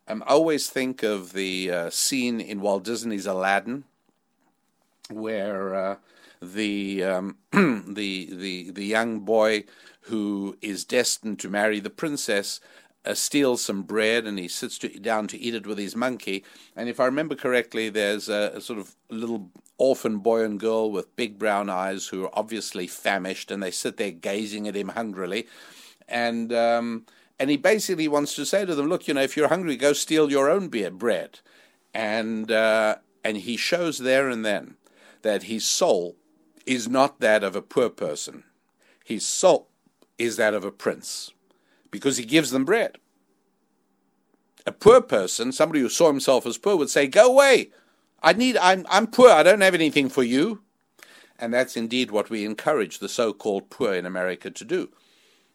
Um, I always think of the uh, scene in Walt Disney's Aladdin where uh, the, um, [CLEARS THROAT] the, the, the young boy who is destined to marry the princess uh, steals some bread and he sits to, down to eat it with his monkey. And if I remember correctly, there's a, a, sort of little orphan boy and girl with big brown eyes who are obviously famished and they sit there gazing at him hungrily. And, um, and he basically wants to say to them, Look, you know, if you're hungry, go steal your own beer, bread. And, uh, and he shows there and then that his soul is not that of a poor person, his soul is that of a prince because he gives them bread. A poor person, somebody who saw himself as poor, would say, Go away. I need I'm I'm poor, I don't have anything for you. And that's indeed what we encourage the so called poor in America to do.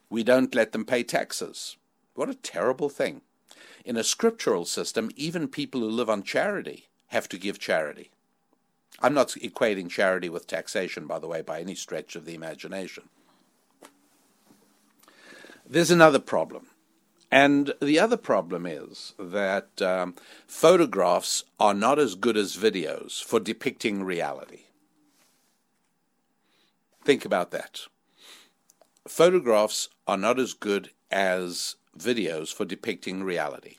We don't let them pay taxes. What a terrible thing. In a scriptural system, even people who live on charity have to give charity. I'm not equating charity with taxation, by the way, by any stretch of the imagination. There's another problem. And the other problem is that um, photographs are not as good as videos for depicting reality. Think about that. Photographs are not as good as videos for depicting reality.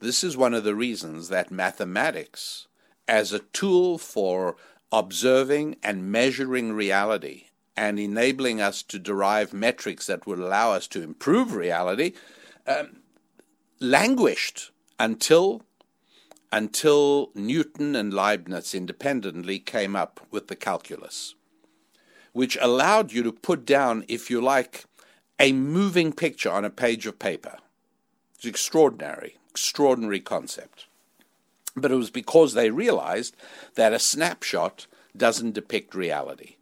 This is one of the reasons that mathematics, as a tool for observing and measuring reality, and enabling us to derive metrics that would allow us to improve reality um, languished until until Newton and Leibniz independently came up with the calculus, which allowed you to put down, if you like, a moving picture on a page of paper. It's extraordinary, extraordinary concept. But it was because they realized that a snapshot doesn't depict reality.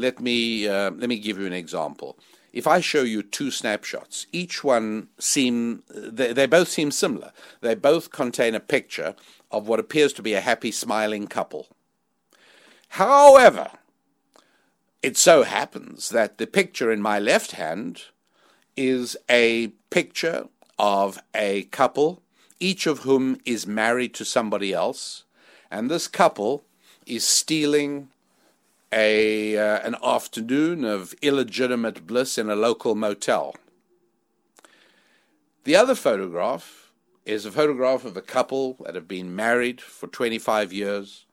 Let me uh, let me give you an example. If I show you two snapshots, each one seem they, they both seem similar. They both contain a picture of what appears to be a happy, smiling couple. However, it so happens that the picture in my left hand is a picture of a couple, each of whom is married to somebody else, and this couple is stealing a uh, an afternoon of illegitimate bliss in a local motel. The other photograph is a photograph of a couple that have been married for 25 years,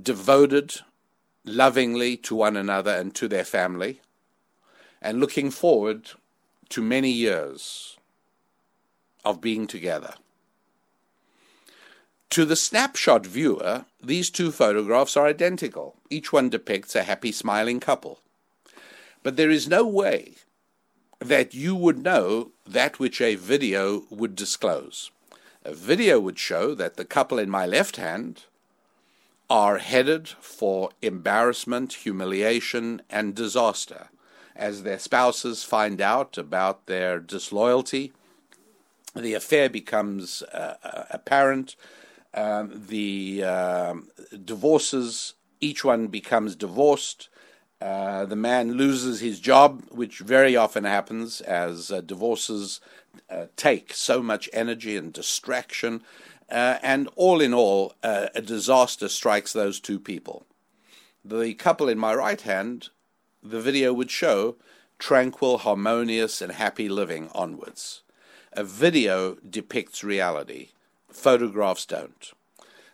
devoted lovingly to one another and to their family, and looking forward to many years of being together. To the snapshot viewer, these two photographs are identical. Each one depicts a happy, smiling couple. But there is no way that you would know that which a video would disclose. A video would show that the couple in my left hand are headed for embarrassment, humiliation, and disaster as their spouses find out about their disloyalty. The affair becomes uh, uh apparent um, the um, divorces, each one becomes divorced. Uh, the man loses his job, which very often happens as uh, divorces uh, take so much energy and distraction. Uh, and all in all, uh, a disaster strikes those two people. The couple in my right hand, the video would show tranquil, harmonious, and happy living onwards. A video depicts reality photographs don't.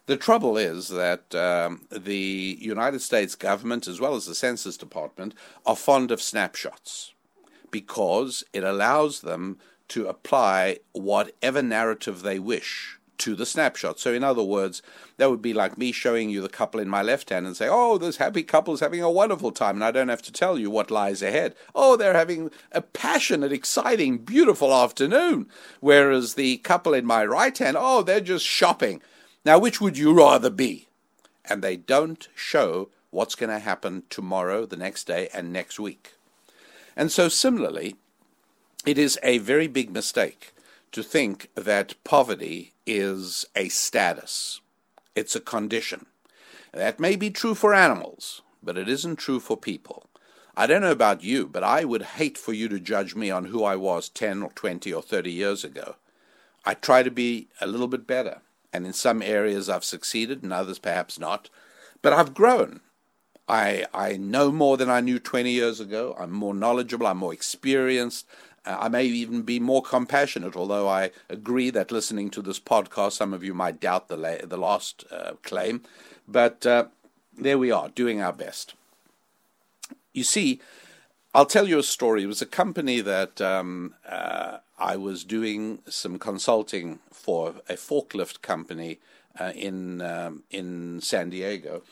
The trouble is that um, the United States government, as well as the Census Department, are fond of snapshots because it allows them to apply whatever narrative they wish to the snapshot. So, in other words, that would be like me showing you the couple in my left hand and say, Oh, this happy couple is having a wonderful time. And I don't have to tell you what lies ahead. Oh, they're having a passionate, exciting, beautiful afternoon. Whereas the couple in my right hand, oh, they're just shopping. Now, which would you rather be? And they don't show what's going to happen tomorrow, the next day, and next week. And so, similarly, it is a very big mistake to think that poverty is a status, it's a condition. That may be true for animals, but it isn't true for people. I don't know about you, but I would hate for you to judge me on who I was 10 or 20 or 30 years ago. I try to be a little bit better, and in some areas I've succeeded, in others perhaps not, but I've grown. I, I know more than I knew 20 years ago. I'm more knowledgeable, I'm more experienced, I may even be more compassionate, although I agree that listening to this podcast, some of you might doubt the, la- the last uh, claim. But uh, there we are, doing our best. You see, I'll tell you a story. It was a company that um, uh, I was doing some consulting for, a forklift company uh, in um, in San Diego.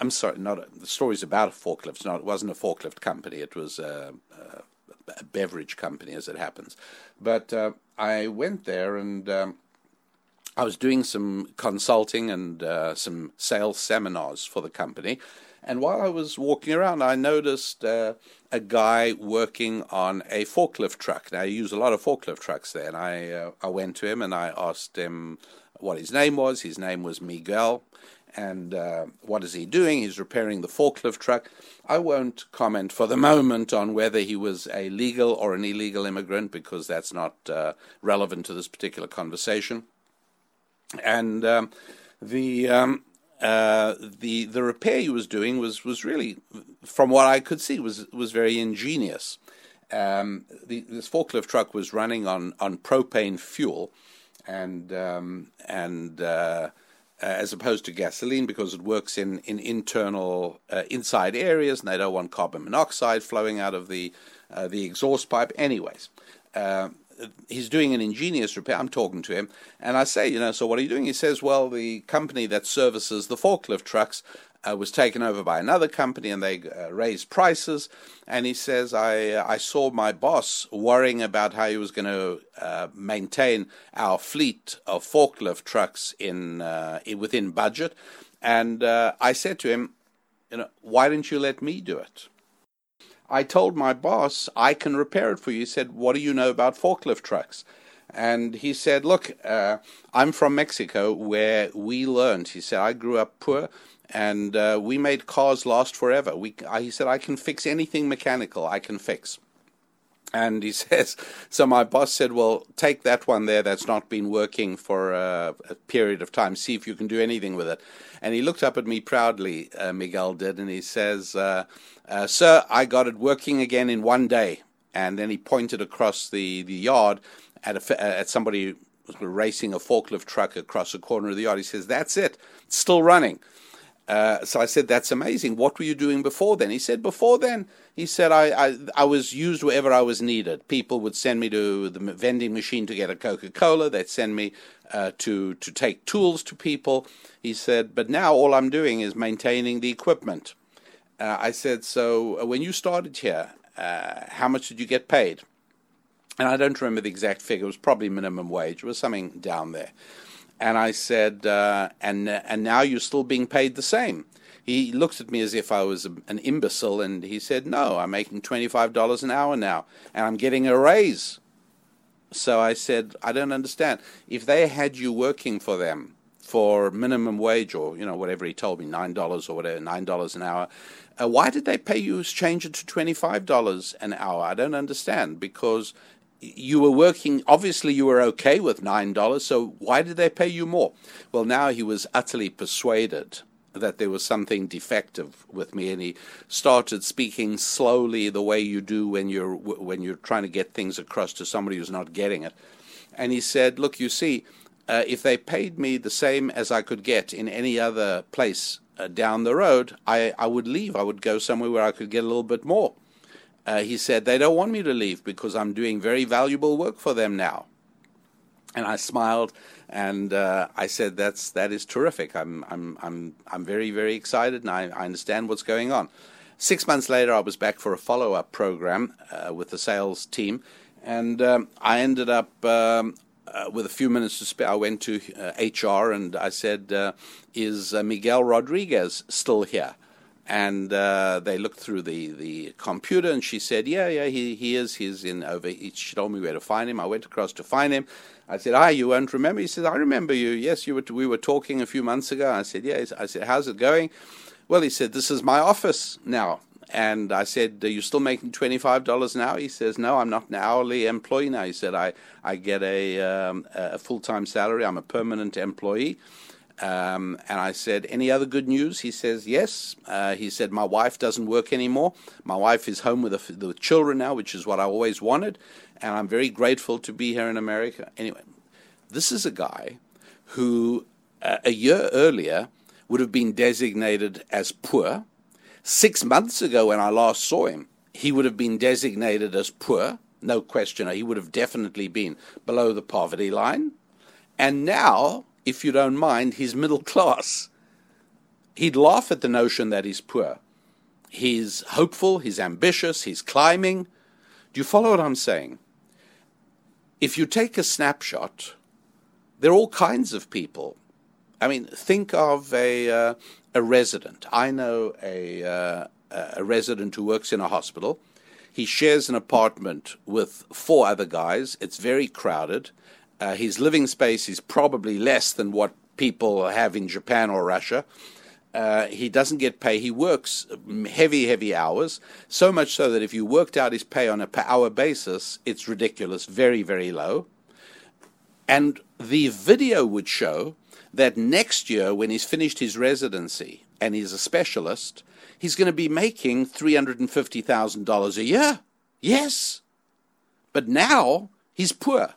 I'm sorry, not a, the story's about a forklift. Not it wasn't a forklift company. It was a, a a beverage company, as it happens. But uh, I went there and um, I was doing some consulting and uh, some sales seminars for the company. And while I was walking around, I noticed uh, a guy working on a forklift truck. Now, I use a lot of forklift trucks there. And I, uh, I went to him and I asked him what his name was. His name was Miguel and uh, what is he doing? He's repairing the forklift truck. I won't comment for the moment on whether he was a legal or an illegal immigrant because that's not uh, relevant to this particular conversation. And um, the um, uh, the the repair he was doing was was really, from what I could see, was was very ingenious. Um, the, this forklift truck was running on on propane fuel, and um, and uh, as opposed to gasoline because it works in, in internal uh, inside areas and they don't want carbon monoxide flowing out of the uh, the exhaust pipe anyways. Uh, he's doing an ingenious repair. I'm talking to him. And i say you know so what are you doing? He says well the company that services the forklift trucks uh, was taken over by another company and they uh, raised prices. And he says, I, uh, I saw my boss worrying about how he was going to uh, maintain our fleet of forklift trucks in, uh, in within budget. And I said to him, you know, why didn't you let me do it? I told my boss, I can repair it for you. He said, What do you know about forklift trucks? And he said, Look, uh, I'm from Mexico where we learned. He said, I grew up poor and uh, we made cars last forever. We, I, he said, I can fix anything mechanical, I can fix. And he [LAUGHS] says, so my boss said, well, take that one there that's not been working for a, a period of time, see if you can do anything with it. And he looked up at me proudly, uh, Miguel did, and he says, uh, uh, sir, I got it working again in one day. And then he pointed across the, the yard at, a, at somebody racing a forklift truck across the corner of the yard. He says, that's it, it's still running. Uh, so I said, "That's amazing. What were you doing before then?" He said, "Before then, he said I, I, I was used wherever I was needed. People would send me to the vending machine to get a Coca Cola. They'd send me uh, to to take tools to people." He said, "But now all I'm doing is maintaining the equipment." Uh, I said, "So uh, when you started here, uh, how much did you get paid?" And I don't remember the exact figure. It was probably minimum wage. It was something down there. And I said, uh, and, and now you're still being paid the same. He looked at me as if I was an imbecile and he said, No, I'm making $25 an hour now and I'm getting a raise. So I said, I don't understand. If they had you working for them for minimum wage or, you know, whatever he told me, $9 or whatever, $9 an hour, uh, why did they pay you change it to $25 an hour? I don't understand because you were working, obviously, you were okay with $9, so why did they pay you more? Well, now he was utterly persuaded that there was something defective with me and he started speaking slowly the way you do when you're when you're trying to get things across to somebody who's not getting it. And he said look you see uh, if they paid me the same as I could get in any other place uh, down the road I, I would leave. I would go somewhere where I could get a little bit more uh, he said, They don't want me to leave because I'm doing very valuable work for them now. And I smiled and uh, I said, "That's that is terrific. I'm I'm I'm I'm very very excited, and I, I understand what's going on." Six months later, I was back for a follow up program uh, with the sales team, and um, I ended up um, uh, with a few minutes to spare. I went to HR uh, and I said, uh, "Is uh, Miguel Rodriguez still here?" And uh, they looked through the, the computer and she said yeah yeah he, he is. He's in over she told me where to find him. I went across to find him. I said ah you won't remember? He said i remember you. Yes you were we were talking a few months ago. I said yeah. I said how's it going? Well he said this is my office now. And I said, Are you still making $25 an hour? He says, No, I'm not an hourly employee now. He said, I, I get a, um, a full time salary. I'm a permanent employee. Um, and I said, Any other good news? He says, Yes. Uh, he said, My wife doesn't work anymore. My wife is home with the, the children now, which is what I always wanted. And I'm very grateful to be here in America. Anyway, this is a guy who uh, a year earlier would have been designated as poor. Six months ago, when I last saw him, he would have been designated as poor. No question. He would have definitely been below the poverty line. And now if you don't mind, he's middle class. He'd laugh at the notion that he's poor. He's hopeful, he's ambitious, he's climbing. Do you follow what I'm saying? If you take a snapshot, there are all kinds of people. I mean, think of a, uh, a resident. I know a, uh, a resident who works in a hospital. He shares an apartment with four other guys. It's very crowded uh, his living space is probably less than what people have in Japan or Russia. Uh, he doesn't get pay. He works heavy, heavy hours, so much so that if you worked out his pay on a per hour basis, it's ridiculous, very, very low. And the video would show that next year, when he's finished his residency and he's a specialist, he's going to be making $350,000 a year. Yes. But now he's poor.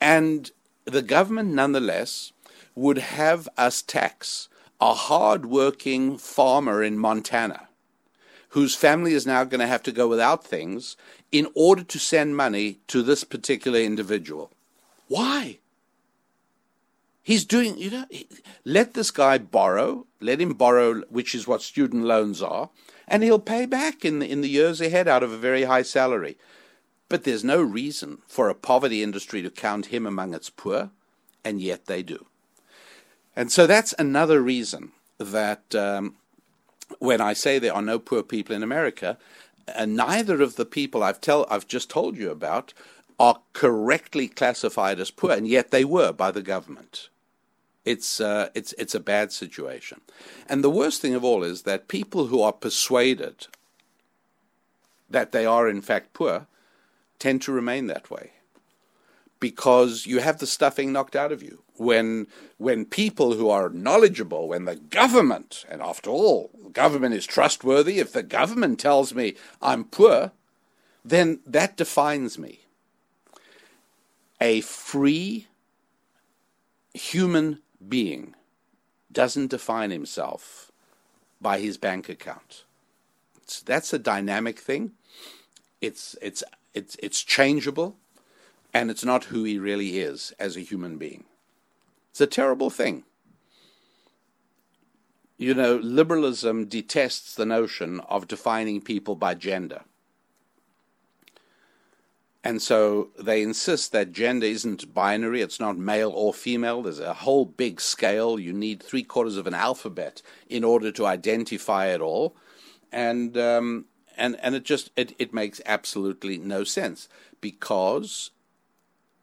And the government, nonetheless, would have us tax a hard-working farmer in Montana whose family is now going to have to go without things in order to send money to this particular individual. Why? He's doing, you know, let this guy borrow, let him borrow, which is what student loans are, and he'll pay back in the, in the years ahead out of a very high salary. But there's no reason for a poverty industry to count him among its poor, and yet they do. And so that's another reason that um, when I say there are no poor people in America, uh, neither of the people I've tell I've just told you about are correctly classified as poor, and yet they were by the government. It's uh, it's it's a bad situation, and the worst thing of all is that people who are persuaded that they are in fact poor tend to remain that way because you have the stuffing knocked out of you. When, when people who are knowledgeable, when the government, and after all, government is trustworthy, if the government tells me I'm poor, then that defines me. A free human being doesn't define himself by his bank account. It's, that's a dynamic thing. It's, it's it's, it's changeable, and it's not who he really is as a human being. It's a terrible thing. You know, liberalism detests the notion of defining people by gender. And so they insist that gender isn't binary, it's not male or female. There's a whole big scale. You need three quarters of an alphabet in order to identify it all. And um, and and it just it, it makes absolutely no sense because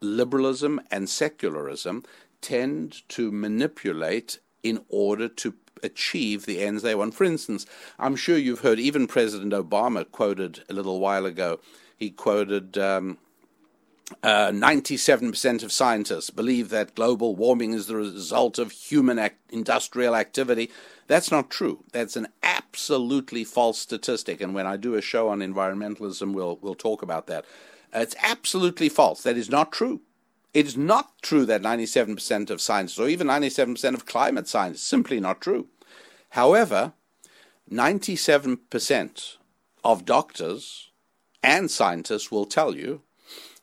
liberalism and secularism tend to manipulate in order to achieve the ends they want. For instance, I'm sure you've heard even President Obama quoted a little while ago. He quoted. Um, uh, 97% of scientists believe that global warming is the result of human act- industrial activity. That's not true. That's an absolutely false statistic. And when I do a show on environmentalism, we'll, we'll talk about that. Uh, it's absolutely false. That is not true. It is not true that 97% of scientists, or even 97% of climate science, is simply not true. However, 97% of doctors and scientists will tell you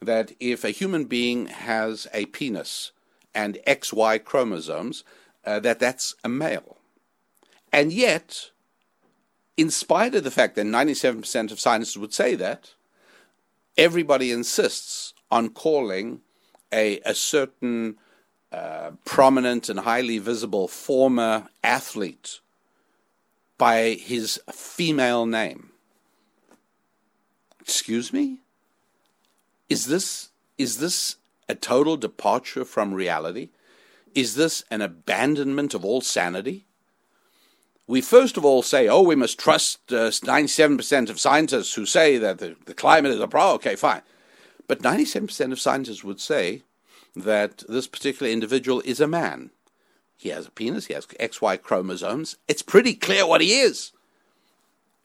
that if a human being has a penis and XY chromosomes, uh, that that's a male. And yet, in spite of the fact that 97% of scientists would say that, everybody insists on calling a, a certain uh, prominent and highly visible former athlete by his female name. Excuse me? Is this is this a total departure from reality? Is this an abandonment of all sanity? We first of all say, oh, we must trust uh, 97% of scientists who say that the, the climate is a problem. Okay, fine. But 97% of scientists would say that this particular individual is a man. He has a penis, he has XY chromosomes. It's pretty clear what he is.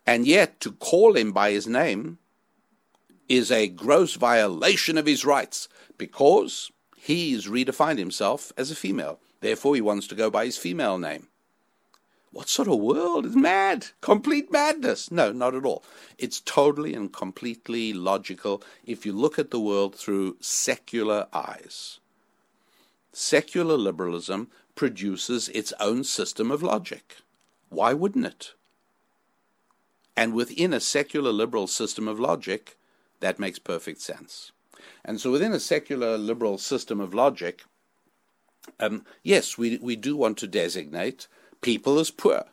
And yet, to call him by his name is a gross violation of his rights because he's redefined himself as a female. Therefore, he wants to go by his female name. What sort of world is mad? Complete madness. No, not at all. It's totally and completely logical if you look at the world through secular eyes. Secular liberalism produces its own system of logic. Why wouldn't it? And within a secular liberal system of logic, that makes perfect sense. And so, within a secular liberal system of logic, um, yes, we, we do want to designate people as poor.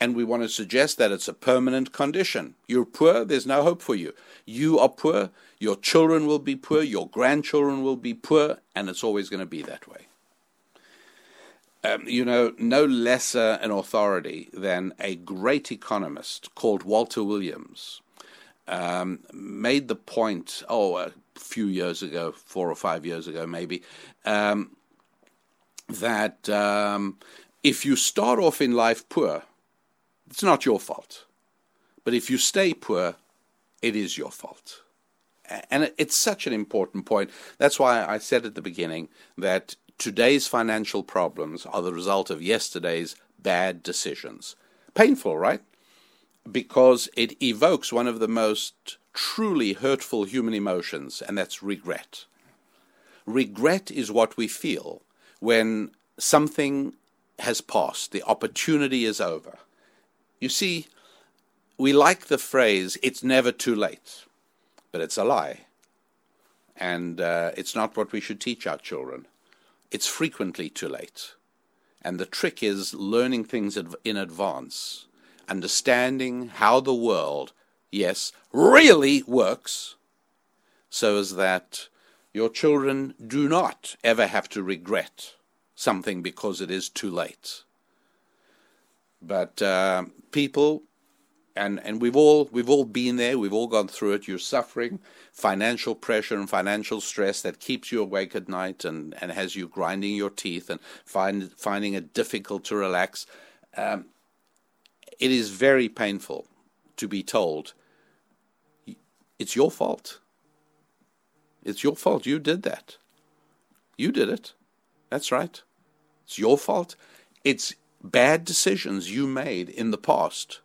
And we want to suggest that it's a permanent condition. You're poor, there's no hope for you. You are poor, your children will be poor, your grandchildren will be poor, and it's always going to be that way. Um, you know, no lesser an authority than a great economist called Walter Williams um, made the point, oh, a few years ago, four or five years ago, maybe, um, that um, if you start off in life poor, it's not your fault. But if you stay poor, it is your fault. And it's such an important point. That's why I said at the beginning that today's financial problems are the result of yesterday's bad decisions. Painful, right? Because it evokes one of the most truly hurtful human emotions, and that's regret. Regret is what we feel when something has passed, the opportunity is over. You see, we like the phrase, it's never too late, but it's a lie. And uh, it's not what we should teach our children. It's frequently too late. And the trick is learning things in advance understanding how the world, yes, really works, so as that your children do not ever have to regret something because it is too late. But uh, people, and, and we've all we've all been there, we've all gone through it. You're suffering financial pressure and financial stress that keeps you awake at night and, and has you grinding your teeth and find, finding it difficult to relax. Um, it is very painful to be told it's your fault. It's your fault. You did that. You did it. That's right. It's your fault. It's bad decisions you made in the past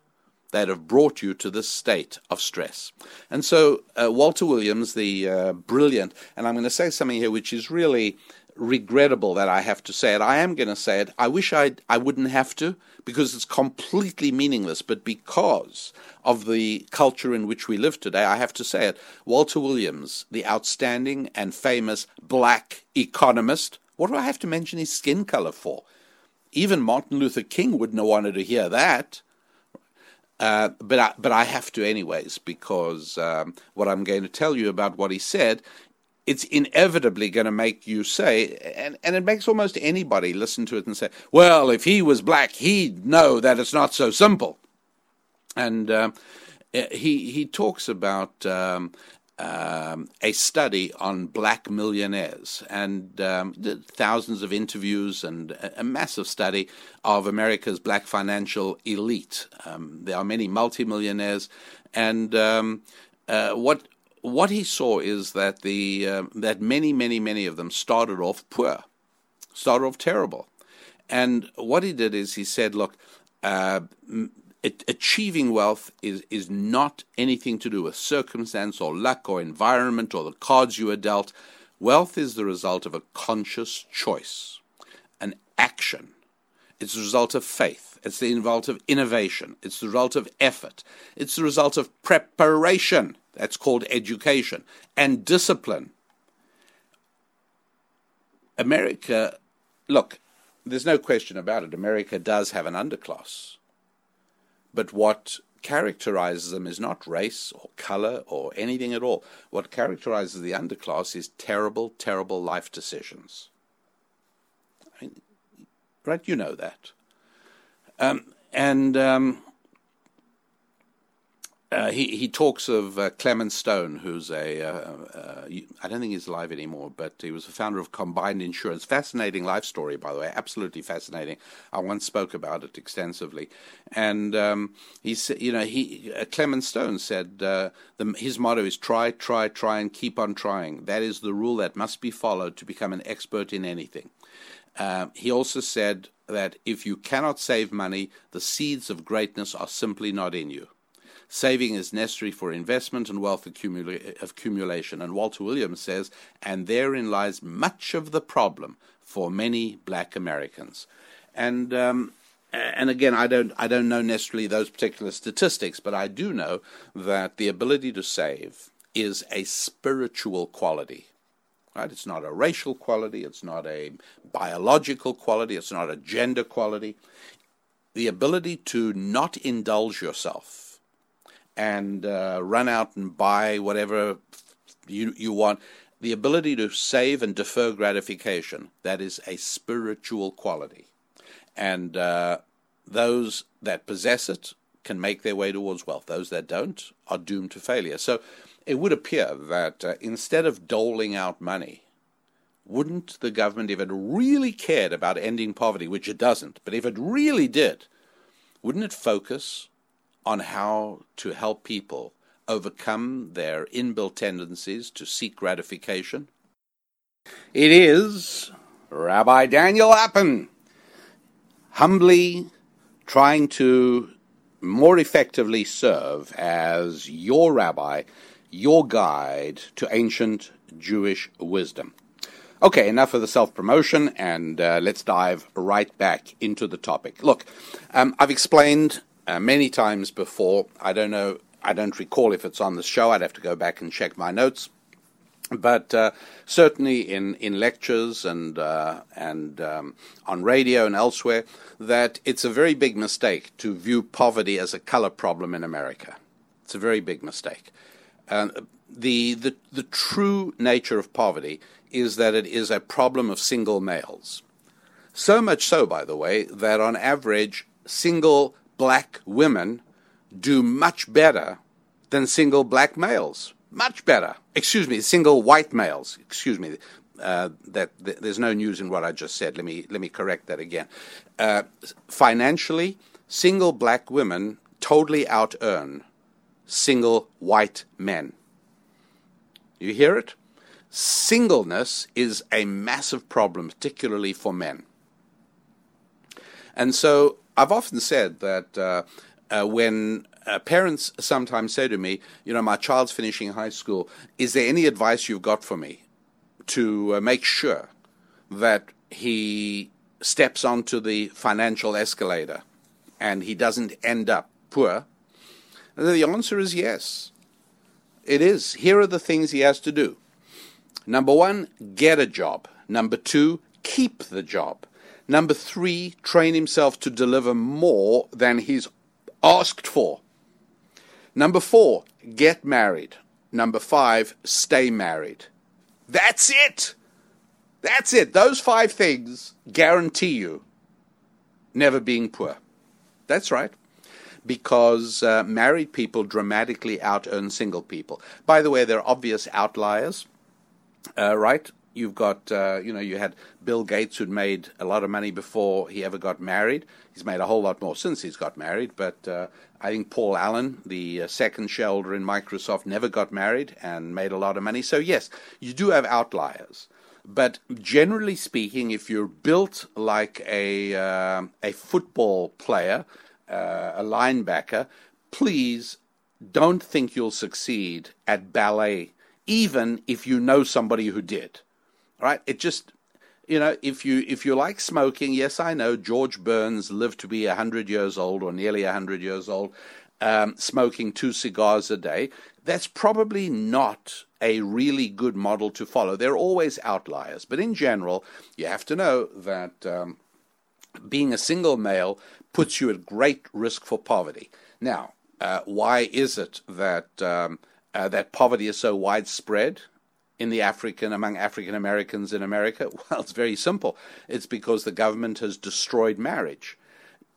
that have brought you to this state of stress. And so, uh, Walter Williams, the uh, brilliant, and I'm going to say something here which is really regrettable that I have to say it. I am going to say it. I wish I I wouldn't have to because it's completely meaningless. But because of the culture in which we live today, I have to say it. Walter Williams, the outstanding and famous black economist. What do I have to mention his skin color for? Even Martin Luther King wouldn't have wanted to hear that. Uh, but I, but I have to anyways because um, what I'm going to tell you about what he said it's inevitably going to make you say, and, and it makes almost anybody listen to it and say, well, if he was black, he'd know that it's not so simple. And uh, he, he talks about um, um, a study on black millionaires and um, thousands of interviews and a, a, massive study of America's black financial elite. Um, there are many multimillionaires, and um, uh, what what he saw is that the uh, that many, many, many of them started off poor, started off terrible, and what he did is he said, look. Uh, achieving wealth is, is not anything to do with circumstance or luck or environment or the cards you are dealt. Wealth is the result of a conscious choice, an action. It's the result of faith. It's the result of innovation. It's the result of effort. It's the result of preparation. That's called education and discipline. America, look, there's no question about it. America does have an underclass. But what characterizes them is not race or color or anything at all. What characterizes the underclass is terrible, terrible life decisions. I mean, right? You know that. Um, and um, uh, he talks of uh, Clement Stone, who's a uh, uh, I don't think he's alive anymore, but he was the founder of Combined Insurance. Fascinating life story, by the way, absolutely fascinating. I once spoke about it extensively, and um, he said, you know, he uh, Clement Stone said the, his motto is try, try, try, and keep on trying. That is the rule that must be followed to become an expert in anything. he also said that if you cannot save money, the seeds of greatness are simply not in you. Saving is necessary for investment and wealth accumula- accumulation. And Walter Williams says, and therein lies much of the problem for many black Americans. And um, and again, I don't I don't know necessarily those particular statistics, but I do know that the ability to save is a spiritual quality. Right? It's not a racial quality, it's not a biological quality, it's not a gender quality. The ability to not indulge yourself and uh, run out and buy whatever you, you want. The ability to save and defer gratification, that is a spiritual quality. And uh, those that possess it can make their way towards wealth. Those that don't are doomed to failure. So it would appear that uh, instead of doling out money, wouldn't the government, if it really cared about ending poverty, which it doesn't, but if it really did, wouldn't it focus on how to help people overcome their inbuilt tendencies to seek gratification? It is Rabbi Daniel Lapin, humbly trying to more effectively serve as your rabbi, your guide to ancient Jewish wisdom. Okay, enough of the self promotion, and uh, let's dive right back into the topic. Look, um, I've explained uh, many times before. I don't know, I don't recall if it's on the show. I'd have to go back and check my notes. But uh, certainly in, in lectures and uh, and um, on radio and elsewhere, that it's a very big mistake to view poverty as a color problem in America. It's a very big mistake. the, the the true nature of poverty is that it is a problem of single males. So much so, by the way, that on average, single black women do much better than single black males. Much better. Excuse me, single white males. Excuse me. Uh, that, that, there's no news in what I just said. Let me let me correct that again. Uh, financially, single black women totally out earn single white men. You hear it? Singleness is a massive problem, particularly for men. And so I've often said that uh, uh, when uh, parents sometimes say to me, you know, my child's finishing high school, is there any advice you've got for me to uh, make sure that he steps onto the financial escalator and he doesn't end up poor? And the answer is yes. It is. Here are the things he has to do. Number one, get a job. Number two, keep the job. Number three, train himself to deliver more than he's asked for. Number four, get married. Number five, stay married. That's it. That's it. Those five things guarantee you never being poor. That's right. Because uh, married people dramatically out earn single people. By the way, there are obvious outliers, uh, right? You've got, uh, you know, you had Bill Gates who'd made a lot of money before he ever got married. He's made a whole lot more since he's got married. But uh, I think Paul Allen, the uh, second shareholder in Microsoft, never got married and made a lot of money. So, yes, you do have outliers. But generally speaking, if you're built like a, uh, a football player, uh, a linebacker, please don't think you'll succeed at ballet, even if you know somebody who did. Right? It just you know, if you if you like smoking, yes, I know George Burns lived to be hundred years old or nearly hundred years old, um, smoking two cigars a day. That's probably not a really good model to follow. There are always outliers, but in general, you have to know that um, being a single male puts you at great risk for poverty. Now, uh, why is it that um, uh, that poverty is so widespread? In the African among African Americans in America? [LAUGHS] Well, it's very simple. It's because the government has destroyed marriage.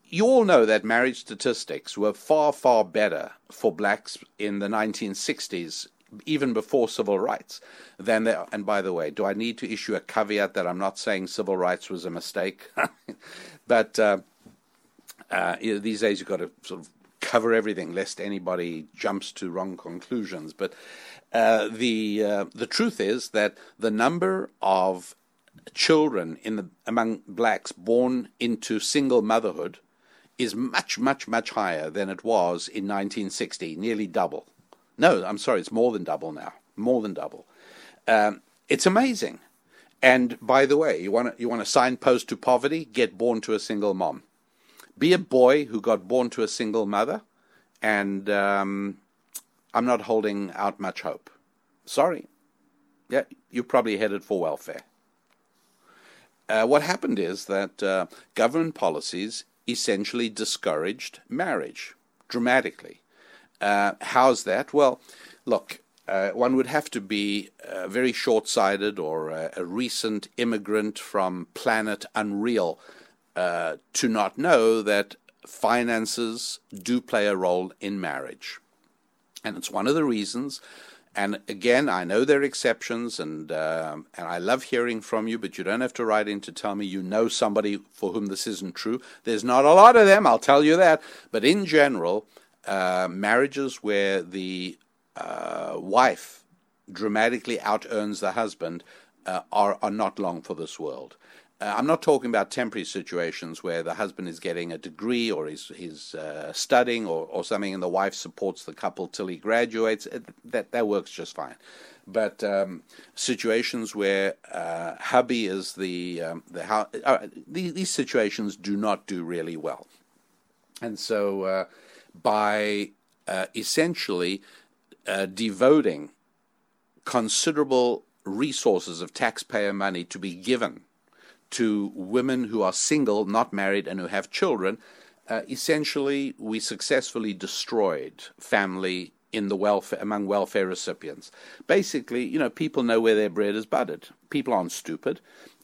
You all know that marriage statistics were far, far better for blacks in the 1960s, even before civil rights, than they. And by the way, do I need to issue a caveat that I'm not saying civil rights was a mistake? [LAUGHS] but uh, uh, these days you've got to sort of cover everything lest anybody jumps to wrong conclusions. But uh, the uh, the truth is that the number of children in the among blacks born into single motherhood is much much much higher than it was in 1960, nearly double. No, I'm sorry, it's more than double now, more than double. Um, it's amazing. And by the way, you want to you want to signpost to poverty? Get born to a single mom. Be a boy who got born to a single mother, and um, I'm not holding out much hope. Sorry. Yeah, you're probably headed for welfare. Uh, what happened is that uh, government policies essentially discouraged marriage dramatically. Uh, how's that? Well, look, uh, one would have to be uh, very short sighted or a recent immigrant from planet Unreal uh, to not know that finances do play a role in marriage. And it's one of the reasons. And again, I know there are exceptions, and um, and I love hearing from you. But you don't have to write in to tell me you know somebody for whom this isn't true. There's not a lot of them, I'll tell you that. But in general, uh, marriages where the uh, wife dramatically out earns the husband uh, are are not long for this world. Uh, I'm not talking about temporary situations where the husband is getting a degree or he's, he's uh, studying or, or something and the wife supports the couple till he graduates. That, that works just fine. But um, situations where uh, hubby is the, um, the how, uh, these, these, situations do not do really well. And so uh, by uh, essentially devoting considerable resources of taxpayer money to be given to women who are single, not married, and who have children, uh, essentially we successfully destroyed family in the welfare among welfare recipients. Basically, you know, people know where their bread is buttered. People aren't stupid,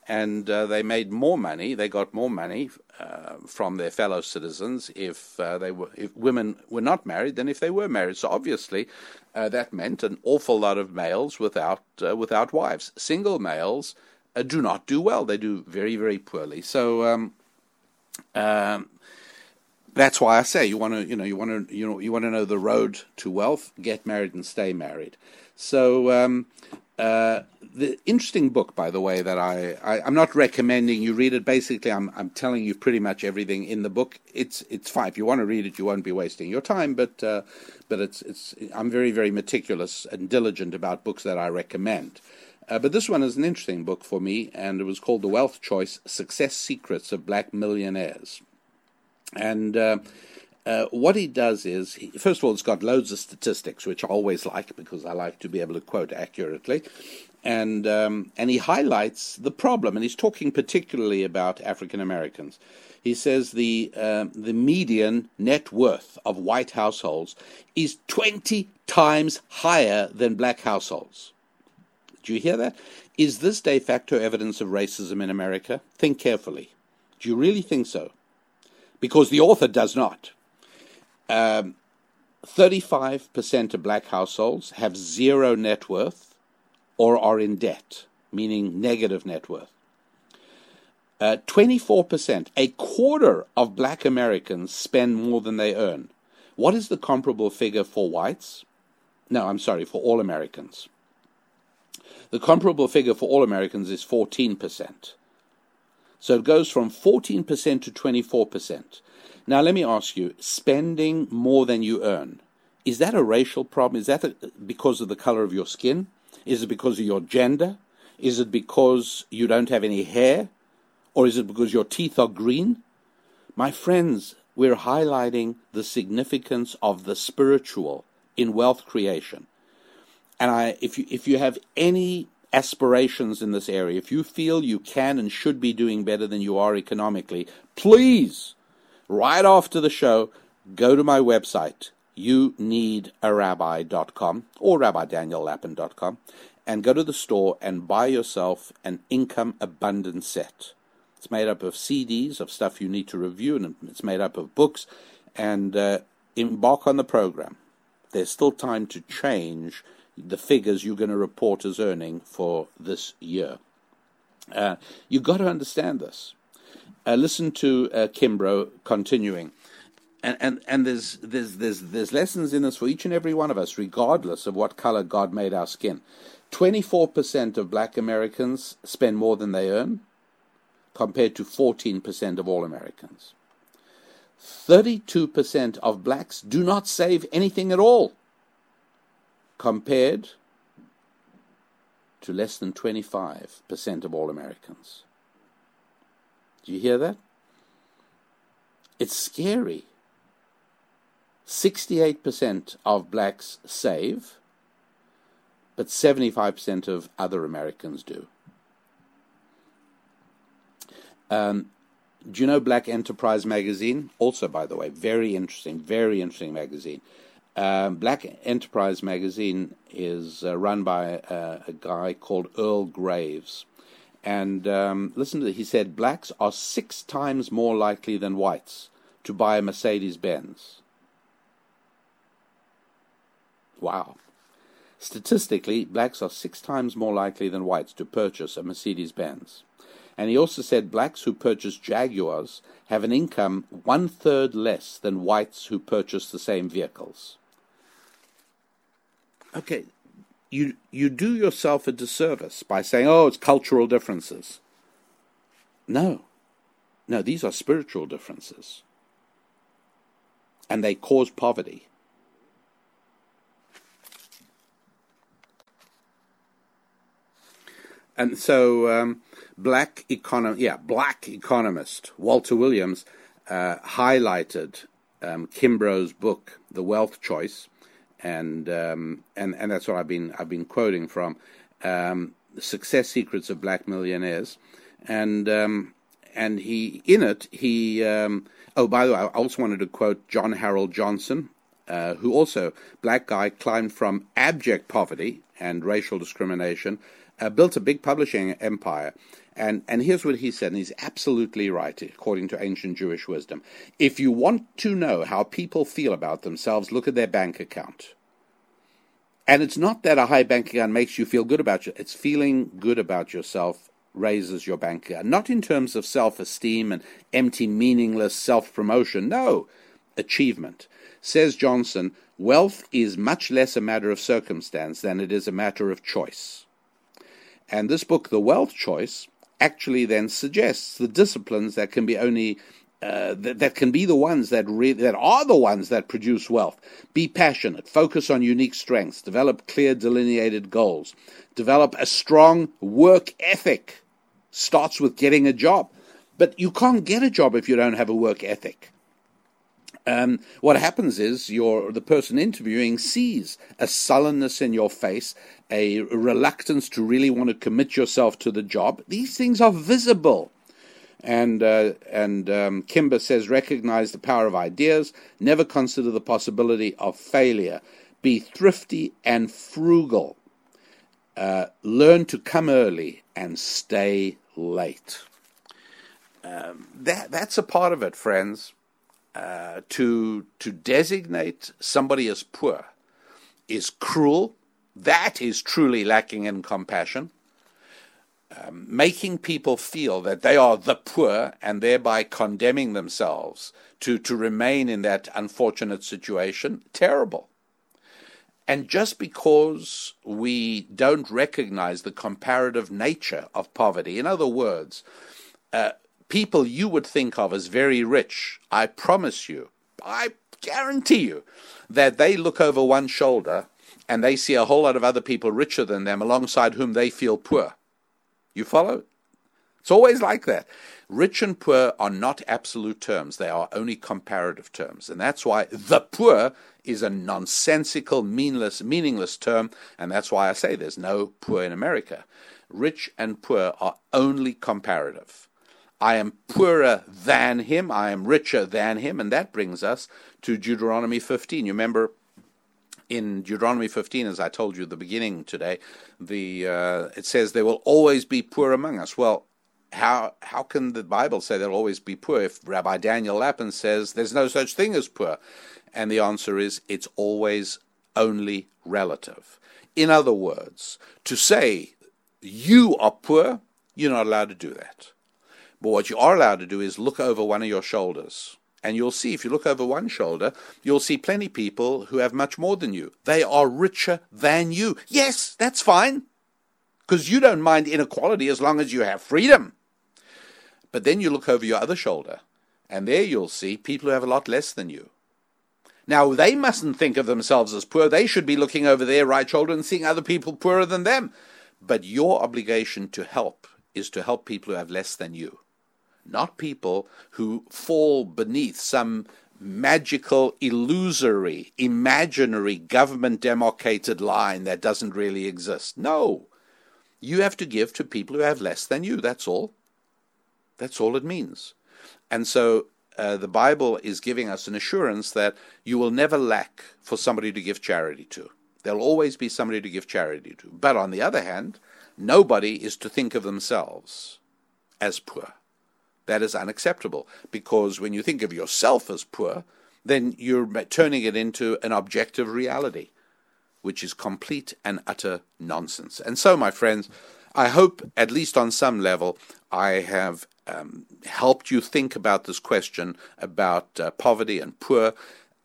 and uh, they made more money. They got more money uh, from their fellow citizens if uh, they were if women were not married than if they were married. So obviously, uh, that meant an awful lot of males without uh, without wives. Single males uh, do not do well. They do very, very poorly. So um, um, that's why I say you want to, you know, you want to, you know, you want to know the road to wealth. Get married and stay married. So um, uh, the interesting book, by the way, that I, I am not recommending you read it. Basically, I'm I'm telling you pretty much everything in the book. It's it's fine if you want to read it. You won't be wasting your time, but uh, but it's it's I'm very very meticulous and diligent about books that I recommend. Uh, but this one is an interesting book for me, and it was called The Wealth Choice Success Secrets of Black Millionaires. And uh, uh, what he does is, he, first of all, it's got loads of statistics, which I always like because I like to be able to quote accurately. And, um, and he highlights the problem, and he's talking particularly about African Americans. He says the, um, the median net worth of white households is 20 times higher than black households. Do you hear that? Is this de facto evidence of racism in America? Think carefully. Do you really think so? Because the author does not. Um, 35% of black households have zero net worth or are in debt, meaning negative net worth. Uh, 24%, a quarter of black Americans spend more than they earn. What is the comparable figure for whites? No, I'm sorry, for all Americans. The comparable figure for all Americans is 14%. So it goes from 14% to 24%. Now, let me ask you spending more than you earn, is that a racial problem? Is that a, because of the color of your skin? Is it because of your gender? Is it because you don't have any hair? Or is it because your teeth are green? My friends, we're highlighting the significance of the spiritual in wealth creation. And I, if you, if you have any aspirations in this area, if you feel you can and should be doing better than you are economically, please, right after the show, go to my website, you need a rabbi.com or rabbidaniellapin.com and go to the store and buy yourself an income abundance set. It's made up of CDs of stuff you need to review, and it's made up of books. And uh, embark on the program. There's still time to change the figures you're going to report as earning for this year. Uh, you've got to understand this. Uh, listen to uh, Kimbro continuing. And, and, and there's, there's, there's, there's lessons in this for each and every one of us, regardless of what color God made our skin. 24% of black Americans spend more than they earn, compared to 14% of all Americans. 32% of blacks do not save anything at all, compared to less than 25% of all Americans. Do you hear that? It's scary. 68% of blacks save, but 75% of other Americans do. Um, do you know Black Enterprise magazine? Also, by the way, very interesting, very interesting magazine. Um, Black Enterprise magazine is uh, run by uh, a guy called Earl Graves. And um, listen to. He said blacks are six times more likely than whites to buy a Mercedes Benz. Wow. Statistically, blacks are six times more likely than whites to purchase a Mercedes Benz. And he also said blacks who purchase Jaguars have an income one third less than whites who purchase the same vehicles. Okay, you, you do yourself a disservice by saying, oh, it's cultural differences. No, no, these are spiritual differences. And they cause poverty. And so, um, black econom- yeah, black economist Walter Williams uh, highlighted um, Kimbro's book, The Wealth Choice, and um, and and that's what I've been I've been quoting from um, Success Secrets of Black Millionaires, and um, and he in it he um, oh by the way I also wanted to quote John Harold Johnson, uh, who also black guy climbed from abject poverty and racial discrimination uh, built a big publishing empire. And, and here's what he said, and he's absolutely right, according to ancient Jewish wisdom. If you want to know how people feel about themselves, look at their bank account. And it's not that a high bank account makes you feel good about you, it's feeling good about yourself raises your bank account. Not in terms of self esteem and empty, meaningless self promotion. No, achievement. Says Johnson, wealth is much less a matter of circumstance than it is a matter of choice. And this book, The Wealth Choice, actually then suggests the disciplines that can be only uh, that, that, can be the ones that re- that are the ones that produce wealth. Be passionate, focus on unique strengths, develop clear delineated goals, develop a strong work ethic. Starts with getting a job, but you can't get a job if you don't have a work ethic. Um, what happens is the person interviewing sees a sullenness in your face, a reluctance to really want to commit yourself to the job. These things are visible. And uh, and um, Kimbro says, recognize the power of ideas. Never consider the possibility of failure. Be thrifty and frugal. Uh, learn to come early and stay late. Um, that that's a part of it, friends. Uh, to to designate somebody as poor is cruel. That is truly lacking in compassion. Um, making people feel that they are the poor and thereby condemning themselves to, to remain in that unfortunate situation, terrible. And just because we don't recognize the comparative nature of poverty, in other words, uh, people you would think of as very rich, I promise you, I guarantee you, that they look over one shoulder and they see a whole lot of other people richer than them alongside whom they feel poor. You follow? It's always like that. Rich and poor are not absolute terms, they are only comparative terms. And that's why the poor is a nonsensical, meaningless, meaningless term, and that's why I say there's no poor in America. Rich and poor are only comparative. I am poorer than him, I am richer than him, and that brings us to Deuteronomy 15. You remember in Deuteronomy 15, as I told you at the beginning today, the uh, it says there will always be poor among us. Well, how how can the Bible say there'll always be poor if Rabbi Daniel Lapin says there's no such thing as poor? And the answer is it's always only relative. In other words, to say you are poor, you're not allowed to do that. But what you are allowed to do is look over one of your shoulders. And you'll see, if you look over one shoulder, you'll see plenty people who have much more than you. They are richer than you. Yes, that's fine. Because you don't mind inequality as long as you have freedom. But then you look over your other shoulder, and there you'll see people who have a lot less than you. Now, they mustn't think of themselves as poor. They should be looking over their right shoulder and seeing other people poorer than them. But your obligation to help is to help people who have less than you, not people who fall beneath some magical, illusory, imaginary government demarcated line that doesn't really exist. No. You have to give to people who have less than you. That's all. That's all it means. And so uh, the Bible is giving us an assurance that you will never lack for somebody to give charity to. There'll always be somebody to give charity to. But on the other hand, nobody is to think of themselves as poor. That is unacceptable because when you think of yourself as poor, then you're turning it into an objective reality, which is complete and utter nonsense. And so, my friends, I hope, at least on some level, I have um, helped you think about this question about uh, poverty and poor,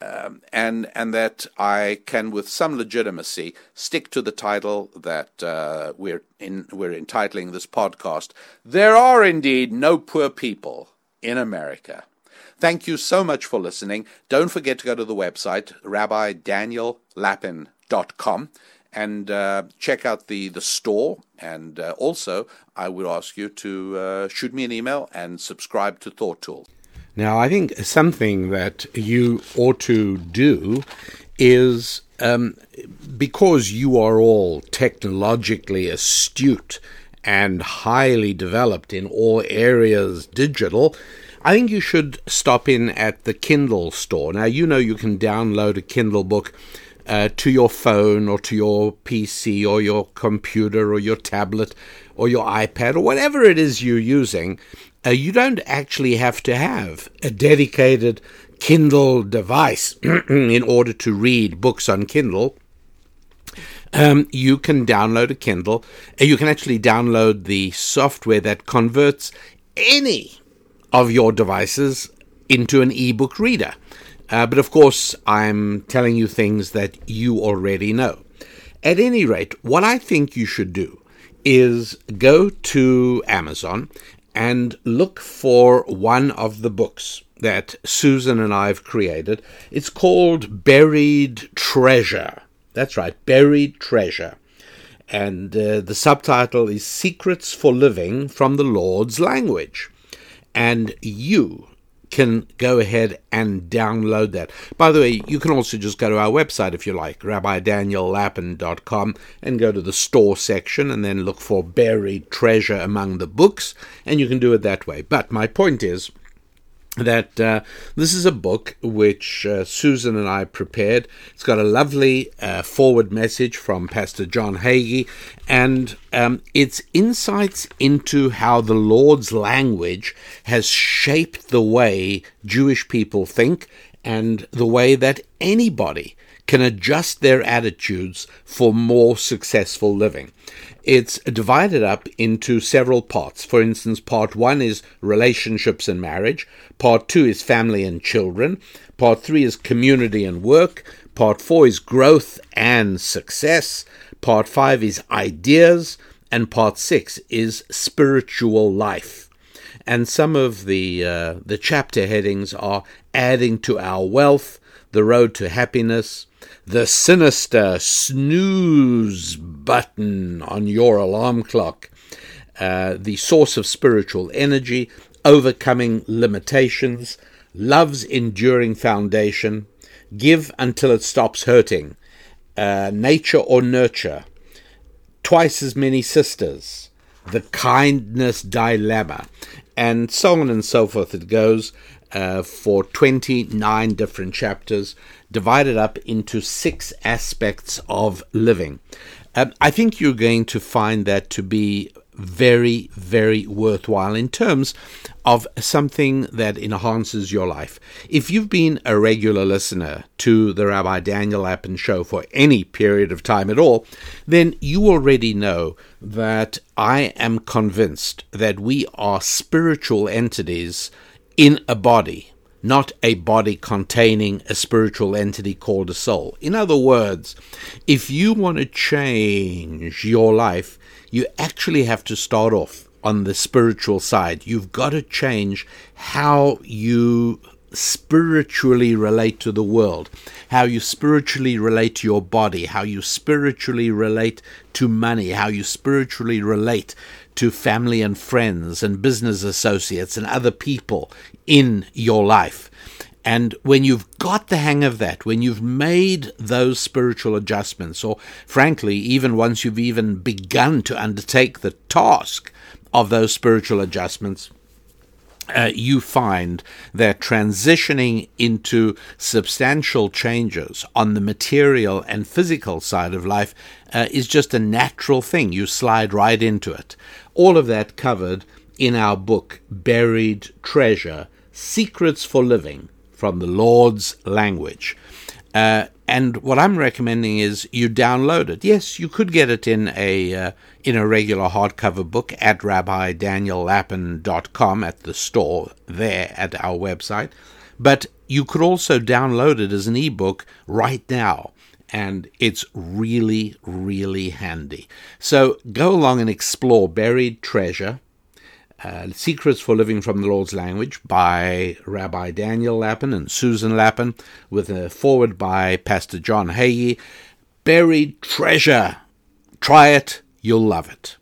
um, and and that I can, with some legitimacy, stick to the title that uh, we're in, we're entitling this podcast. There are indeed no poor people in America. Thank you so much for listening. Don't forget to go to the website rabbidaniellapin.com and uh, check out the, the store. And uh, also, I would ask you to uh, shoot me an email and subscribe to Thought Tool. Now, I think something that you ought to do is um, because you are all technologically astute and highly developed in all areas digital, I think you should stop in at the Kindle store. Now, you know you can download a Kindle book uh, to your phone or to your PC or your computer or your tablet or your iPad or whatever it is you're using, uh, you don't actually have to have a dedicated Kindle device [CLEARS THROAT] in order to read books on Kindle. Um, you can download a Kindle. Uh, you can actually download the software that converts any of your devices into an ebook reader. Uh, but of course, I'm telling you things that you already know. At any rate, what I think you should do is go to Amazon and look for one of the books that Susan and I have created. It's called Buried Treasure. That's right, Buried Treasure. And uh, the subtitle is Secrets for Living from the Lord's Language. And you can go ahead and download that. By the way, you can also just go to our website if you like, rabbidaniellapin.com, and go to the store section and then look for buried treasure among the books, and you can do it that way. But my point is, that uh, this is a book which uh, Susan and I prepared. It's got a lovely uh, foreword message from Pastor John Hagee, and um, it's insights into how the Lord's language has shaped the way Jewish people think and the way that anybody can adjust their attitudes for more successful living. It's divided up into several parts. For instance, part one is relationships and marriage, part two is family and children, part three is community and work, part four is growth and success, part five is ideas, and part six is spiritual life. and some of the uh, the chapter headings are adding to our wealth, the road to happiness, the sinister snooze button on your alarm clock, uh, the source of spiritual energy, overcoming limitations, love's enduring foundation, give until it stops hurting, uh, nature or nurture, twice as many sisters, the kindness dilemma, and so on and so forth. It goes uh, for 29 different chapters, divided up into six aspects of living. Um, I think you're going to find that to be very, very worthwhile in terms of something that enhances your life. If you've been a regular listener to the Rabbi Daniel Lapin show for any period of time at all, then you already know that I am convinced that we are spiritual entities in a body not a body containing a spiritual entity called a soul. In other words, if you want to change your life, you actually have to start off on the spiritual side. You've got to change how you spiritually relate to the world, how you spiritually relate to your body, how you spiritually relate to money, how you spiritually relate to family and friends and business associates and other people in your life. And when you've got the hang of that, when you've made those spiritual adjustments, or frankly, even once you've even begun to undertake the task of those spiritual adjustments, uh, you find that transitioning into substantial changes on the material and physical side of life uh, is just a natural thing. You slide right into it. All of that covered in our book, Buried Treasure Secrets for Living from the Lord's Language. Uh, and what I'm recommending is you download it. Yes, you could get it in a uh, in a regular hardcover book at rabbidaniellapin.com at the store there at our website, but you could also download it as an ebook right now. And it's really, really handy. So go along and explore Buried Treasure uh, Secrets for Living from the Lord's Language by Rabbi Daniel Lapin and Susan Lapin, with a foreword by Pastor John Hagee. Buried treasure. Try it, you'll love it.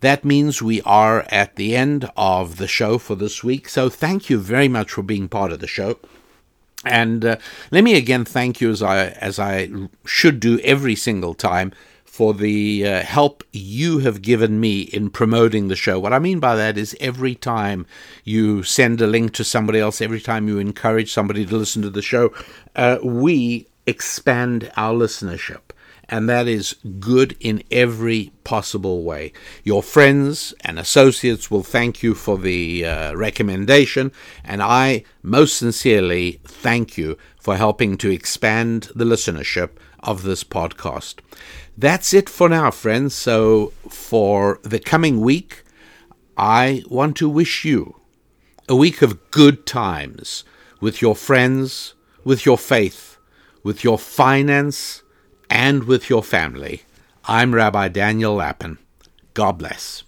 That means we are at the end of the show for this week. So thank you very much for being part of the show. And uh, let me again thank you as I as I should do every single time for the uh, help you have given me in promoting the show. What I mean by that is every time you send a link to somebody else, every time you encourage somebody to listen to the show, uh, we expand our listenership. And that is good in every possible way. Your friends and associates will thank you for the uh, recommendation, and I most sincerely thank you for helping to expand the listenership of this podcast. That's it for now, friends. So, for the coming week, I want to wish you a week of good times with your friends, with your faith, with your finance, and with your family. I'm Rabbi Daniel Lapin. God bless.